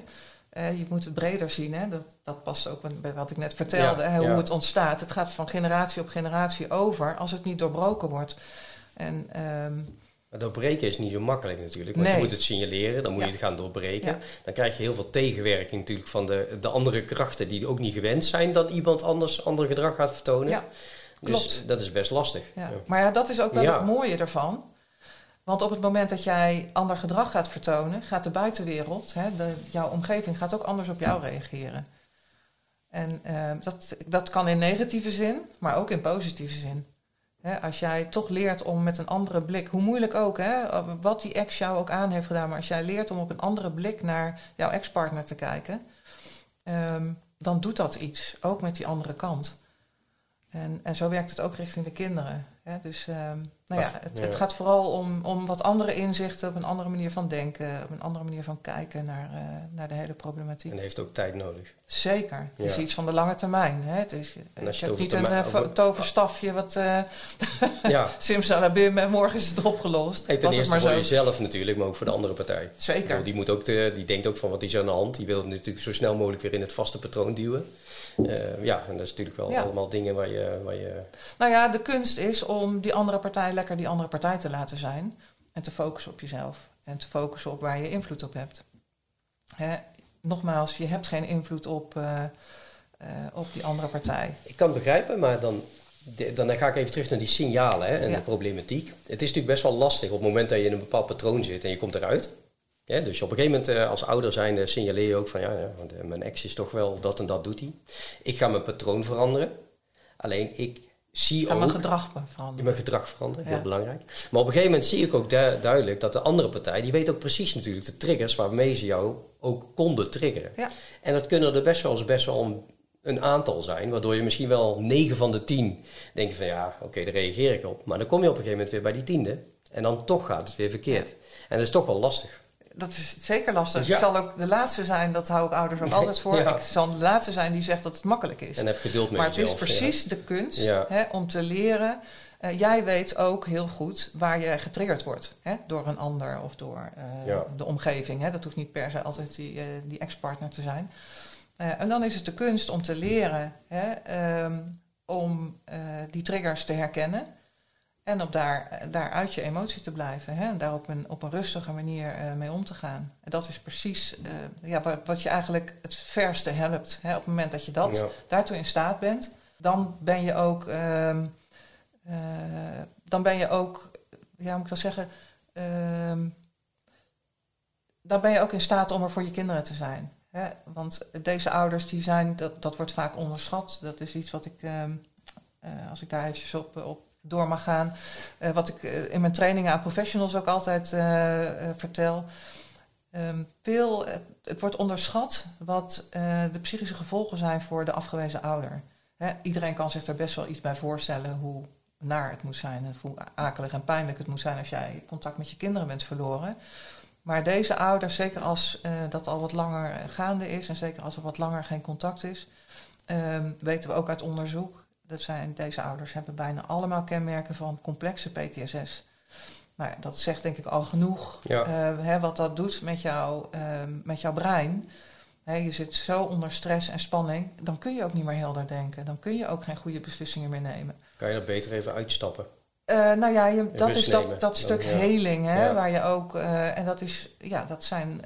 Uh, je moet het breder zien. Hè. Dat, dat past ook bij wat ik net vertelde. hè, hoe ja. het ontstaat. Het gaat van generatie op generatie over als het niet doorbroken wordt. En, ehm, Maar doorbreken is niet zo makkelijk natuurlijk. Want Nee. je moet het signaleren, dan moet Ja. je het gaan doorbreken. Dan krijg je heel veel tegenwerking natuurlijk van de, de andere krachten die ook niet gewend zijn dat iemand anders ander gedrag gaat vertonen. Dus dat is best lastig. Maar ja, dat is ook wel het mooie ervan. Want op het moment dat jij ander gedrag gaat vertonen, gaat de buitenwereld, hè, jouw omgeving, gaat ook anders op jou reageren. En eh, dat, dat kan in negatieve zin, maar ook in positieve zin. Hè, als jij toch leert om met een andere blik, hoe moeilijk ook, hè, wat die ex jou ook aan heeft gedaan, maar als jij leert om op een andere blik naar jouw ex-partner te kijken, ehm, dan doet dat iets, ook met die andere kant. En, en zo werkt het ook richting de kinderen. Dus ehm, nou ja, het, gaat vooral om, om wat andere inzichten, op een andere manier van denken, op een andere manier van kijken naar, eh, naar de hele problematiek. En heeft ook tijd nodig. Zeker. Het is iets van de lange termijn. Hè? Het is, je heb het niet een eh, toverstafje wat eh ja, simsalabim en morgen is het opgelost. Hey, ten Was het eerste maar voor zo. jezelf natuurlijk, maar ook voor de andere partij. Zeker. bedoel, Die, moet ook de, die denkt ook van wat is er aan de hand. Die wil het natuurlijk zo snel mogelijk weer in het vaste patroon duwen. Eh, ja, en dat is natuurlijk wel Ja. allemaal dingen waar je, waar je... Nou ja, de kunst is om die andere partij lekker die andere partij te laten zijn. En te focussen op jezelf. En te focussen op waar je invloed op hebt. Hè, nogmaals, je hebt geen invloed op, eh, eh, op die andere partij. Ik kan het begrijpen, maar dan, de- dan ga ik even terug naar die signalen hè, en Ja. de problematiek. Het is natuurlijk best wel lastig op het moment dat je in een bepaald patroon zit en je komt eruit. Ja, dus op een gegeven moment eh, als ouder zijn signaleer je ook van ja, ja want, eh, mijn ex is toch wel dat en dat doet hij. Ik ga mijn patroon veranderen. Alleen ik zie Ga ook... mijn gedrag veranderen. mijn gedrag veranderen, heel belangrijk. Maar op een gegeven moment zie ik ook du- duidelijk dat de andere partij, die weet ook precies natuurlijk de triggers waarmee ze jou ook konden triggeren. Ja. En dat kunnen er best wel eens best wel een, een aantal zijn, waardoor je misschien wel 9 van de 10 denkt van ja, oké, daar reageer ik op. Maar dan kom je op een gegeven moment weer bij die tiende en dan toch gaat het weer verkeerd. En dat is toch wel lastig. Dat is zeker lastig. Ja. Ik zal ook de laatste zijn, dat hou ik ouders ook altijd voor. Ja. Ik zal de laatste zijn die zegt dat het makkelijk is. En heb geduld met Maar het is precies de kunst hè, om te leren. Eh, jij weet ook heel goed waar je getriggerd wordt. Hè, door een ander of door eh, de omgeving. Hè. Dat hoeft niet per se altijd die, eh, die ex-partner te zijn. En dan is het de kunst om te leren hè, ehm, om die triggers te herkennen. En op daar, daar uit je emotie te blijven. Hè, en daar op een, op een rustige manier eh, mee om te gaan. En dat is precies eh, ja, wat, wat je eigenlijk het verste helpt. Hè, op het moment dat je dat Ja. daartoe in staat bent, dan ben je ook, ehm, eh, dan ben je ook, ja, moet ik dat zeggen, Ehm, dan ben je ook in staat om er voor je kinderen te zijn. Hè? Want deze ouders, die zijn, dat, dat wordt vaak onderschat. Dat is iets wat ik, ehm, eh, als ik daar eventjes op, op door mag gaan, eh, wat ik eh, in mijn trainingen aan professionals ook altijd eh, vertel. Ehm, veel, het, wordt onderschat wat de psychische gevolgen zijn voor de afgewezen ouder. Iedereen kan zich er best wel iets bij voorstellen hoe naar het moet zijn en hoe akelig en pijnlijk het moet zijn als jij contact met je kinderen bent verloren. Maar deze ouders, zeker als dat al wat langer gaande is en zeker als er wat langer geen contact is, ehm, weten we ook uit onderzoek, dat zijn, deze ouders hebben bijna allemaal kenmerken van complexe PTSS. Nou dat zegt denk ik al genoeg Ja. eh, hè, wat dat doet met, jou, ehm, met jouw brein. Hè, je zit zo onder stress en spanning, dan kun je ook niet meer helder denken. Dan kun je ook geen goede beslissingen meer nemen. Kan je dat beter even uitstappen? Eh, nou ja, je, dat is dat, dat stuk ja. heling, hè, Ja. waar je ook, eh, en dat, is, ja, dat zijn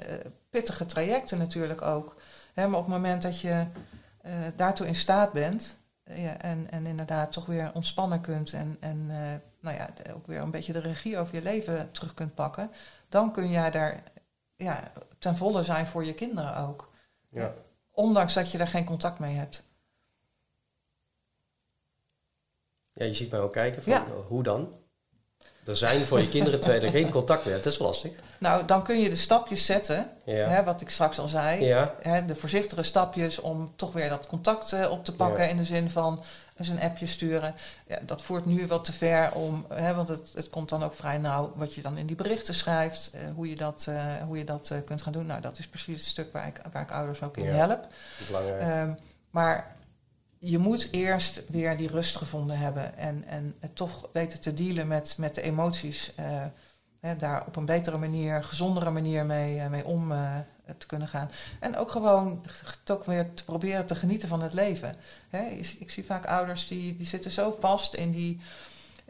pittige trajecten natuurlijk ook. Hè, maar op het moment dat je daartoe in staat bent, ja, en, en inderdaad toch weer ontspannen kunt en, en eh, nou ja, ook weer een beetje de regie over je leven terug kunt pakken, dan kun jij daar ja, ten volle zijn voor je kinderen ook. Ja. Ondanks dat je daar geen contact mee hebt. Ja, je ziet mij ook kijken van Ja. eh, hoe dan? Er zijn voor je kinderen terwijl je er geen contact meer hebt. Dat is lastig. Nou, dan kun je de stapjes zetten, Ja. hè, wat ik straks al zei. Ja. hè, de voorzichtige stapjes om toch weer dat contact eh, op te pakken Ja. in de zin van eens een appje sturen. Ja, dat voert nu wel te ver om, hè, want het, het komt dan ook vrij nauw wat je dan in die berichten schrijft, eh, hoe je dat, eh, hoe je dat kunt gaan doen. Nou, dat is precies het stuk waar ik, waar ik ouders ook in help. Belangrijk. Ehm, maar je moet eerst weer die rust gevonden hebben en, en toch weten te dealen met, met de emoties. eh, hè, daar op een betere manier, gezondere manier mee, eh, mee om eh, te kunnen gaan. En ook gewoon t- ook weer te proberen te genieten van het leven. Hè, ik, ik zie vaak ouders die, die zitten zo vast in, die,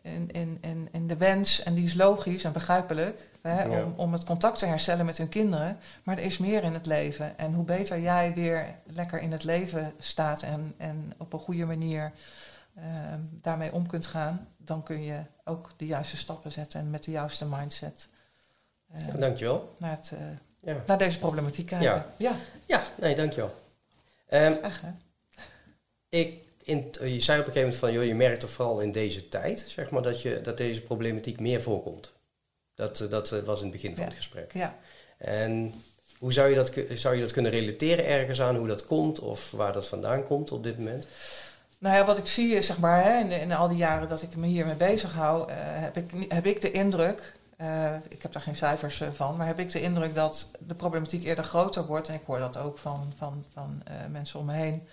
in, in, in, in de wens, en die is logisch en begrijpelijk, hè, Ja. om, om het contact te herstellen met hun kinderen. Maar er is meer in het leven. En hoe beter jij weer lekker in het leven staat en, en op een goede manier ehm, daarmee om kunt gaan, dan kun je ook de juiste stappen zetten en met de juiste mindset eh, Ja, dankjewel. naar, het, eh, Ja, naar deze problematiek kijken. Ja. ja nee, dankjewel. Ehm, echt hè? ik, in, je zei op een gegeven moment van, joh, je merkt toch vooral in deze tijd, zeg maar, dat, je, dat deze problematiek meer voorkomt. Dat, eh, dat eh, was in het begin van het gesprek. Ja. En hoe zou je, dat, zou je dat kunnen relateren ergens aan hoe dat komt of waar dat vandaan komt op dit moment? Nou ja, wat ik zie is, zeg maar, hè, in, in al die jaren dat ik me hiermee bezig hou, eh, heb, ik, heb ik de indruk, eh, ik heb daar geen cijfers eh, van, maar heb ik de indruk dat de problematiek eerder groter wordt, en ik hoor dat ook van, van, van eh, mensen om me heen,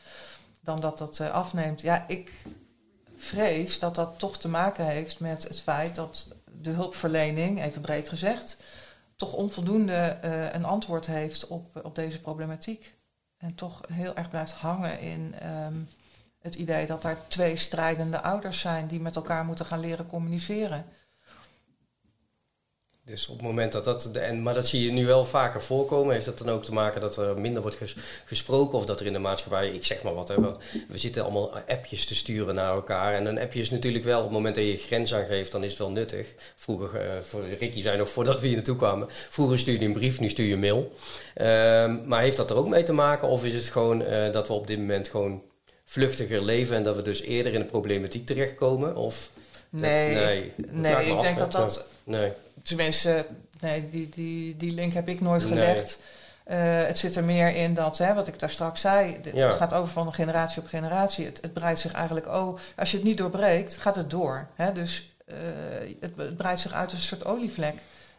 dan dat dat eh, afneemt. Ja, ik vrees dat dat toch te maken heeft met het feit dat de hulpverlening, even breed gezegd, toch onvoldoende eh, een antwoord heeft op, op deze problematiek. En toch heel erg blijft hangen in ehm, het idee dat er twee strijdende ouders zijn die met elkaar moeten gaan leren communiceren. Dus op het moment dat dat, en, maar dat zie je nu wel vaker voorkomen, heeft dat dan ook te maken dat er minder wordt ges- gesproken of dat er in de maatschappij, ik zeg maar wat, hè, want we zitten allemaal appjes te sturen naar elkaar en een appje is natuurlijk wel, op het moment dat je je grens aangeeft, dan is het wel nuttig. Vroeger, eh, voor Ricky zei nog voordat we hier naartoe kwamen, vroeger stuurde je een brief, nu stuur je een mail. Ehm, maar heeft dat er ook mee te maken of is het gewoon eh, dat we op dit moment gewoon vluchtiger leven en dat we dus eerder in de problematiek terechtkomen? Of Nee, nee, ik- dat nee me ik denk dat dat, Nee. Tenminste, nee, die, die, die link heb ik nooit Nee. gelegd. Eh, het zit er meer in dat, hè, wat ik daar straks zei, Ja. het gaat over van generatie op generatie. Het, het breidt zich eigenlijk, oh, als je het niet doorbreekt, gaat het door. Hè? Dus eh, het, het breidt zich uit als een soort olievlek.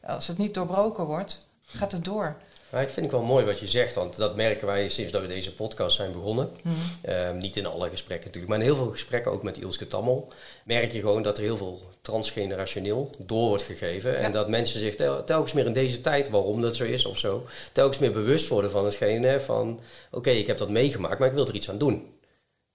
Als het niet doorbroken wordt, gaat het door. Ja, ik vind het wel mooi wat je zegt, want dat merken wij sinds dat we deze podcast zijn begonnen. Mhm. Ehm, niet in alle gesprekken natuurlijk, maar in heel veel gesprekken, ook met Ilske Tammel, merk je gewoon dat er heel veel transgenerationeel door wordt gegeven. Ja. En dat mensen zich tel- telkens meer in deze tijd, waarom dat zo is of zo, telkens meer bewust worden van hetgene van, oké, ik heb dat meegemaakt, maar ik wil er iets aan doen.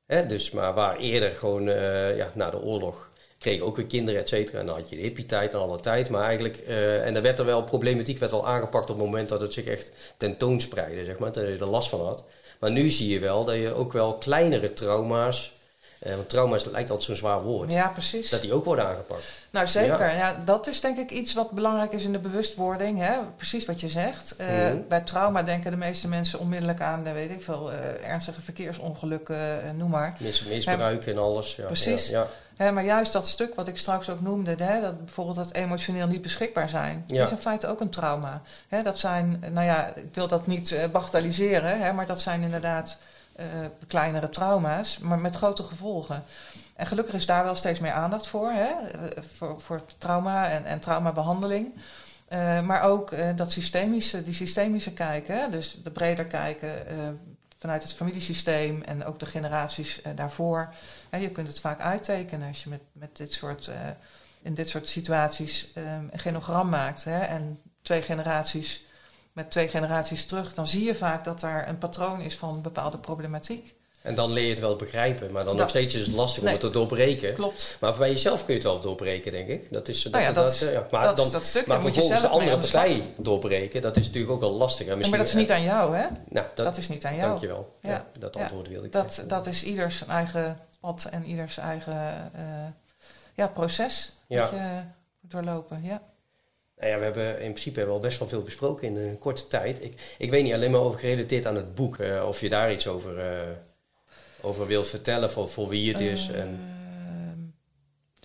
Hè, dus, maar waar eerder gewoon, eh, ja, na de oorlog, kregen ook weer kinderen, et cetera. En dan had je de hippie-tijd en alle tijd. Maar eigenlijk, eh, en daar werd er wel, problematiek werd wel aangepakt op het moment dat het zich echt tentoonspreidde, zeg maar. Dat je er last van had. Maar nu zie je wel dat je ook wel kleinere trauma's, eh, want trauma's lijkt altijd zo'n zwaar woord, Ja, precies. dat die ook worden aangepakt. Nou, zeker. Ja. dat is denk ik iets wat belangrijk is in de bewustwording. Hè? Precies wat je zegt. Eh, Mhm. Bij trauma denken de meeste mensen onmiddellijk aan, weet ik veel, ernstige verkeersongelukken, noem maar. Mis, misbruik en alles. Ja, Precies. Ja, maar juist dat stuk wat ik straks ook noemde, hè, dat bijvoorbeeld dat emotioneel niet beschikbaar zijn, Ja. is in feite ook een trauma. Hè, dat zijn, nou ja, ik wil dat niet eh, bagatelliseren, hè, maar dat zijn inderdaad eh, kleinere trauma's, maar met grote gevolgen. En gelukkig is daar wel steeds meer aandacht voor, hè, eh, voor, voor trauma en, en traumabehandeling. Eh, maar ook dat systemische, die systemische kijken, dus de breder kijken vanuit het familiesysteem en ook de generaties eh, daarvoor. Je kunt het vaak uittekenen als je met, met dit soort, eh, in dit soort situaties eh, een genogram maakt. Hè, en twee generaties met twee generaties terug, dan zie je vaak dat daar een patroon is van bepaalde problematiek. En dan leer je het wel begrijpen, maar dan Ja. nog steeds is het lastig om het te doorbreken. Klopt. Maar bij jezelf kun je het wel doorbreken, denk ik. Dat is, dat, Nou ja, dat, is- eh, ja. Maar, dat, dan, maar je vervolgens de andere de partij doorbreken, dat is natuurlijk ook wel lastig. maar dat is niet aan jou, hè? Nou, dat, Dat is niet aan jou. Dankjewel. Ja. Ja. dat antwoord wilde ik Dat, geven. dat is ieders eigen pad en ieders eigen eh, ja, proces Ja. dat je doorlopen. Ja. Nou ja, we hebben in principe wel best wel veel besproken in een korte tijd. Ik, ik weet niet alleen maar over gerelateerd aan het boek, eh, of je daar iets over, eh, over wilt vertellen voor, voor wie het is. En,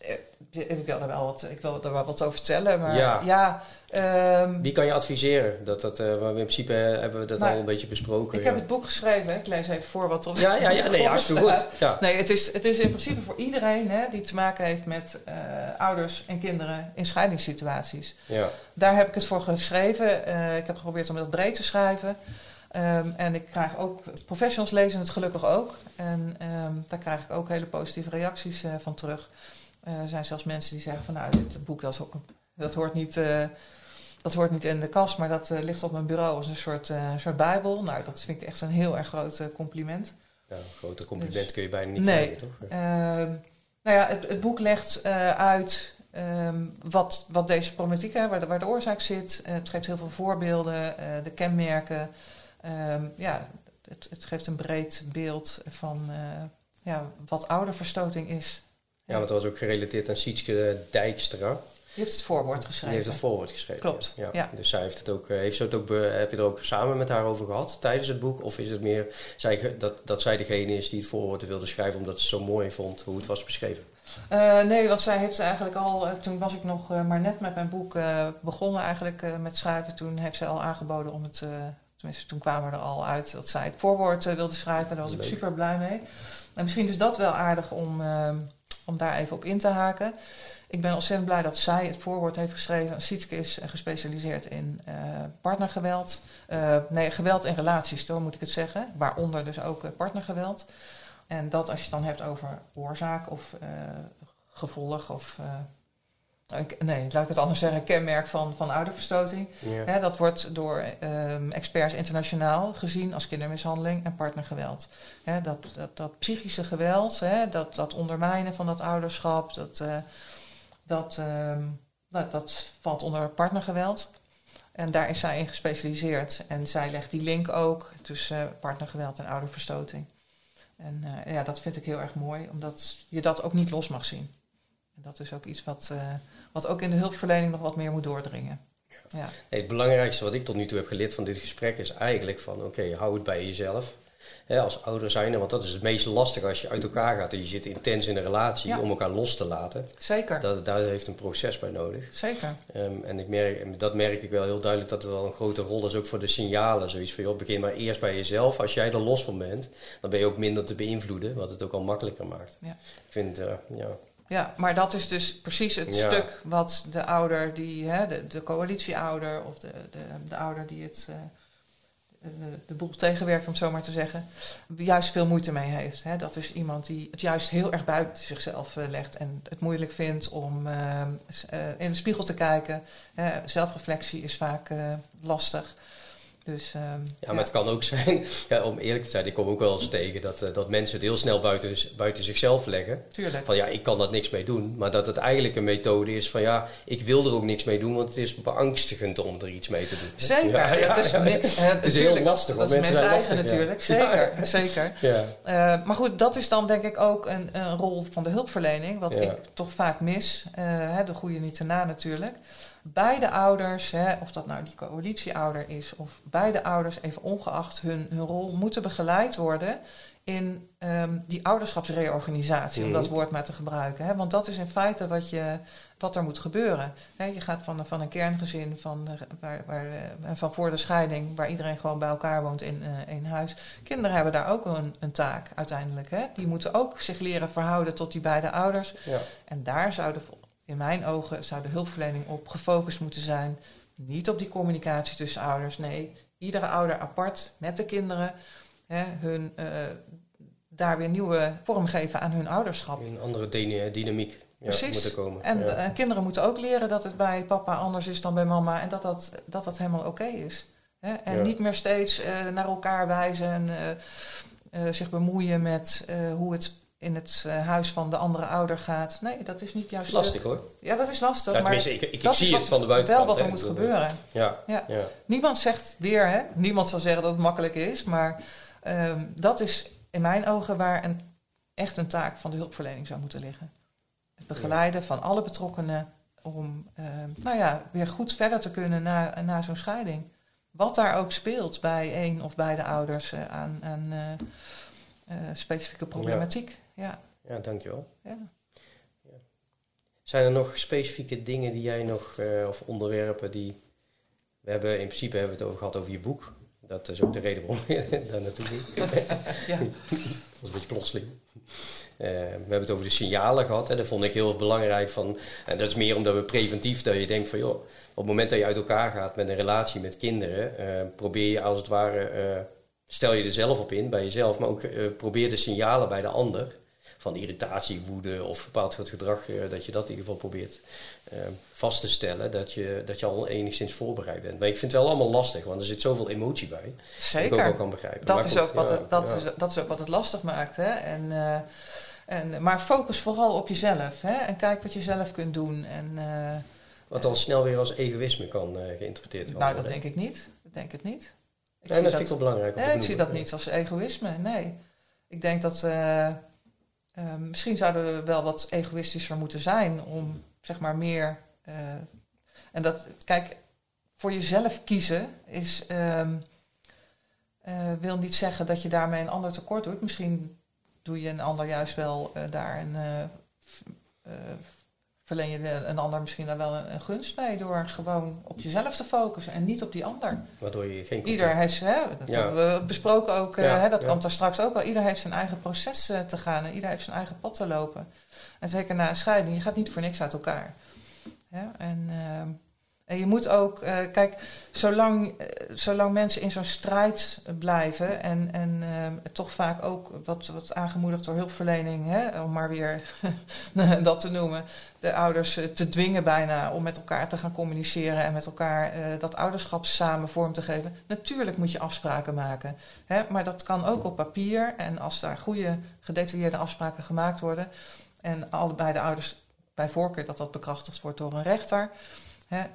Ehm, eh, ik wil er wel wat, ik wil er wel wat over vertellen, maar Ja. ja, ehm, wie kan je adviseren? Dat, dat, eh, in principe eh, hebben we dat Nou, al een beetje besproken. ik ja. heb het boek geschreven. Ik lees even voor wat op ja, ja, ja, nee, hartstikke goed. Ja. Nee, het is, het is in principe voor iedereen hè, die te maken heeft met ouders en kinderen in scheidingssituaties. Ja. Daar heb ik het voor geschreven. Ik heb geprobeerd om het breed te schrijven. Ehm, en ik krijg ook, professionals lezen het gelukkig ook. En ehm, daar krijg ik ook hele positieve reacties eh, van terug. Eh, er zijn zelfs mensen die zeggen van nou, dit boek dat ook Dat hoort niet, eh, dat hoort niet in de kast, maar dat ligt op mijn bureau als een soort, soort bijbel. Nou, dat vind ik echt een heel erg groot compliment. Ja, een groter compliment Dus- kun je bijna niet Nee. krijgen, toch? Ehm, nou ja, het, het boek legt uit wat, wat deze problematiek is, waar de, waar de oorzaak zit. Het geeft heel veel voorbeelden, de kenmerken. Ehm, ja, het, het geeft een breed beeld van eh, ja, wat ouderverstoting is. Ja, want dat was ook gerelateerd aan Sietske Dijkstra. Die heeft het voorwoord Die geschreven. heeft het voorwoord geschreven. Klopt, Ja. ja. Dus zij heeft het ook, eh, heeft ze het ook heb je er ook samen met haar over gehad tijdens het boek? Of is het meer zij, dat, dat zij degene is die het voorwoord wilde schrijven omdat ze zo mooi vond hoe het was beschreven? Eh, nee, want zij heeft eigenlijk al, toen was ik nog maar net met mijn boek begonnen eigenlijk met schrijven. Toen heeft zij al aangeboden om het, tenminste toen kwamen we er al uit dat zij het voorwoord eh, wilde schrijven. Daar was ik super blij mee. En misschien is dat wel aardig om, eh, om daar even op in te haken. Ik ben ontzettend blij dat zij het voorwoord heeft geschreven. Sietske is eh, gespecialiseerd in eh, partnergeweld. Nee, geweld in relaties, zo moet ik het zeggen. Waaronder dus ook partnergeweld. En dat als je het dan hebt over oorzaak of gevolg of... nou, nee, laat ik het anders zeggen, kenmerk van, van ouderverstoting. Ja. Hè, dat wordt door ehm, experts internationaal gezien als kindermishandeling en partnergeweld. Hè, dat, dat, dat psychische geweld, hè, dat, dat ondermijnen van dat ouderschap, dat, eh, dat, ehm, nou, dat valt onder partnergeweld. En daar is zij in gespecialiseerd. En zij legt die link ook tussen partnergeweld en ouderverstoting. En eh, ja, dat vind ik heel erg mooi, omdat je dat ook niet los mag zien. En dat is ook iets wat, eh, wat ook in de hulpverlening nog wat meer moet doordringen. Ja. Het belangrijkste wat ik tot nu toe heb geleerd van dit gesprek is eigenlijk van oké, hou het bij jezelf. Als ouder zijn, want dat is het meest lastige als je uit elkaar gaat en je zit intens in een relatie Ja. om elkaar los te laten. Zeker, Dat, daar heeft een proces bij nodig. zeker. Ehm, en ik merk, dat merk ik wel heel duidelijk dat er wel een grote rol is ook voor de signalen. Zoiets van, joh, begin maar eerst bij jezelf. Als jij er los van bent, dan ben je ook minder te beïnvloeden, wat het ook al makkelijker maakt. Ja. Ik vind, eh, ja, Ja, maar dat is dus precies het Ja. stuk wat de ouder, die, hè, de, de coalitieouder of de, de, de ouder die het, eh, de, de boel tegenwerkt, om het zo maar te zeggen, juist veel moeite mee heeft. Hè. Dat is iemand die het juist heel erg buiten zichzelf eh, legt en het moeilijk vindt om eh, in de spiegel te kijken. Zelfreflectie is vaak lastig. Dus, ehm, Ja, maar het kan ook zijn, ja, om eerlijk te zijn, ik kom ook wel eens tegen dat, eh, dat mensen het heel snel buiten, buiten zichzelf leggen. tuurlijk. Van ja, ik kan dat niks mee doen. Maar dat het eigenlijk een methode is van ja, ik wil er ook niks mee doen, want het is beangstigend om er iets mee te doen. Zeker. Ja, ja, dat is, ja. mi- eh, is heel lastig, Dat is mensen eigen lastig, natuurlijk. Zeker, zeker. Ja, Eh, maar goed, dat is dan denk ik ook een, een rol van de hulpverlening, wat ik toch vaak mis. De goede niet te na natuurlijk. Beide ouders, hè, of dat nou die coalitieouder is, of beide ouders, even ongeacht hun, hun rol, moeten begeleid worden in ehm, die ouderschapsreorganisatie, om Mhm. dat woord maar te gebruiken. Hè, want dat is in feite wat, je, wat er moet gebeuren. Hè, je gaat van, van een kerngezin van, eh, waar, waar, eh, van voor de scheiding, waar iedereen gewoon bij elkaar woont in eh, één huis. Kinderen hebben daar ook een, een taak uiteindelijk. Hè. Die moeten ook zich leren verhouden tot die beide ouders. ja. En daar zou de, in mijn ogen zou de hulpverlening op gefocust moeten zijn. Niet op die communicatie tussen ouders. Nee, iedere ouder apart met de kinderen. Hè, hun, eh, daar weer nieuwe vorm geven aan hun ouderschap. Een andere dyna- dynamiek ja, Precies. moet er komen. En ja. eh, kinderen moeten ook leren dat het bij papa anders is dan bij mama. En dat dat, dat, dat helemaal oké is. Hè? En Ja. niet meer steeds eh, naar elkaar wijzen en zich bemoeien met hoe het in het eh, huis van de andere ouder gaat. Nee, dat is niet juist Lastig hoor. Ja, dat is lastig. Ja, maar ik, zie het van de buitenkant. wel wat er moet gebeuren. Ja, Ja. ja. Niemand zegt weer, hè? niemand zal zeggen dat het makkelijk is, maar ehm, dat is in mijn ogen waar een, echt een taak van de hulpverlening zou moeten liggen. Het begeleiden van alle betrokkenen om ehm, nou ja, weer goed verder te kunnen na, na zo'n scheiding. Wat daar ook speelt bij één of beide ouders eh, aan, aan eh, eh, specifieke problematiek. Ja. ja, dankjewel. Ja. Zijn er nog specifieke dingen die jij nog, eh, of onderwerpen die... We hebben in principe hebben we het over gehad over je boek. Dat is ook de reden waarom je daar naartoe ging. Ja. Dat was een beetje plotseling. Eh, we hebben het over de signalen gehad. Hè. Dat vond ik heel belangrijk. Van, en dat is meer omdat we preventief, dat je denkt van joh, op het moment dat je uit elkaar gaat met een relatie met kinderen, eh, probeer je als het ware, stel je er zelf op in bij jezelf, maar ook probeer de signalen bij de ander van irritatie, woede of bepaald soort gedrag, eh, dat je dat in ieder geval probeert eh, vast te stellen, dat je, dat je al enigszins voorbereid bent. Maar ik vind het wel allemaal lastig, want er zit zoveel emotie bij. Zeker. Dat ik ook wel kan begrijpen. Dat, Maar is goed, ook, wat ja, het, dat, ja. is, dat is ook wat het lastig maakt. Hè? En, eh, en, maar focus vooral op jezelf. Hè? En kijk wat je zelf kunt doen. En, Wat dan snel weer als egoïsme kan geïnterpreteerd worden. nou, dat denk ik niet. Dat denk ik niet. Ik Nee, dat vind ik wel belangrijk. Nee, ik zie dat niet als egoïsme. Nee. Ik denk dat eh, misschien zouden we wel wat egoïstischer moeten zijn om zeg maar meer. eh, en dat, kijk, voor jezelf kiezen is. ehm, eh, wil niet zeggen dat je daarmee een ander tekort doet. Misschien doe je een ander juist wel eh, daar een. Verleen je de- een ander misschien daar wel een, een gunst mee door gewoon op jezelf te focussen en niet op die ander. Waardoor je geen Ieder heeft, hè, dat Ja. hebben we besproken ook, eh, Ja, hè, dat ja. komt daar straks ook wel. Ieder heeft zijn eigen proces eh, te gaan en ieder heeft zijn eigen pad te lopen. En zeker na een scheiding, je gaat niet voor niks uit elkaar. Ja, en, ehm, en je moet ook, eh, kijk, zolang, eh, zolang mensen in zo'n strijd blijven en, en ehm, toch vaak ook wat, wat aangemoedigd door hulpverlening, hè, om maar weer dat te noemen, de ouders eh, te dwingen bijna om met elkaar te gaan communiceren en met elkaar eh, dat ouderschap samen vorm te geven. Natuurlijk moet je afspraken maken, hè, maar dat kan ook op papier en als daar goede gedetailleerde afspraken gemaakt worden en allebei de ouders bij voorkeur dat dat bekrachtigd wordt door een rechter,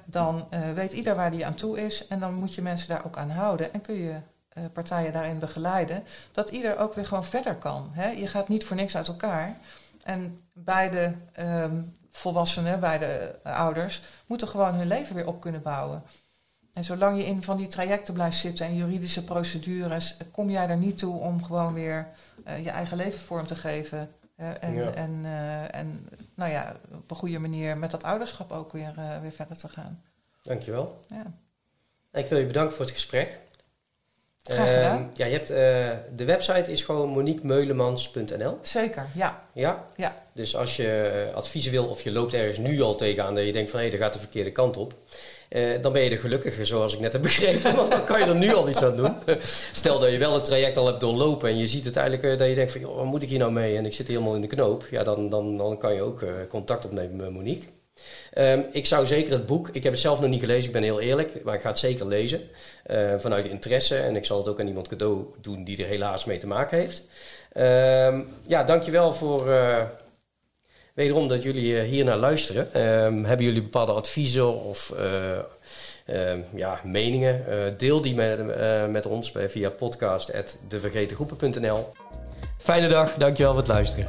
dan eh, weet ieder waar die aan toe is en dan moet je mensen daar ook aan houden en kun je eh, partijen daarin begeleiden, dat ieder ook weer gewoon verder kan. Je gaat niet voor niks uit elkaar. En beide ehm, volwassenen, beide ouders, moeten gewoon hun leven weer op kunnen bouwen. En zolang je in van die trajecten blijft zitten en juridische procedures, eh, kom jij er niet toe om gewoon weer eh, je eigen leven vorm te geven. Eh, en, Ja. en, eh, en nou ja, op een goede manier met dat ouderschap ook weer, eh, weer verder te gaan. Dankjewel. Ja. Ik wil je bedanken voor het gesprek. Graag gedaan. Ehm, ja, je hebt, de website is gewoon moniquemeulemans.nl. Zeker, ja. Ja? Ja. Dus als je adviezen wil of je loopt ergens nu al tegenaan dat je denkt van hé, dat gaat de verkeerde kant op. eh, dan ben je de gelukkige, zoals ik net heb begrepen. Want dan kan je er nu al iets aan doen. Stel dat je wel het traject al hebt doorlopen en je ziet uiteindelijk eh, dat je denkt van joh, wat moet ik hier nou mee? En ik zit helemaal in de knoop. Ja, dan, dan, dan kan je ook eh, contact opnemen met Monique. Ehm, ik zou zeker het boek, ik heb het zelf nog niet gelezen, ik ben heel eerlijk, maar ik ga het zeker lezen. vanuit interesse en ik zal het ook aan iemand cadeau doen die er helaas mee te maken heeft. Ehm ja, dankjewel voor wederom dat jullie eh, hier naar luisteren. Ehm, hebben jullie bepaalde adviezen of eh, ehm, ja, meningen? Eh, deel die met, met ons via podcast.devergetengroepen.nl. Fijne dag, dankjewel voor het luisteren.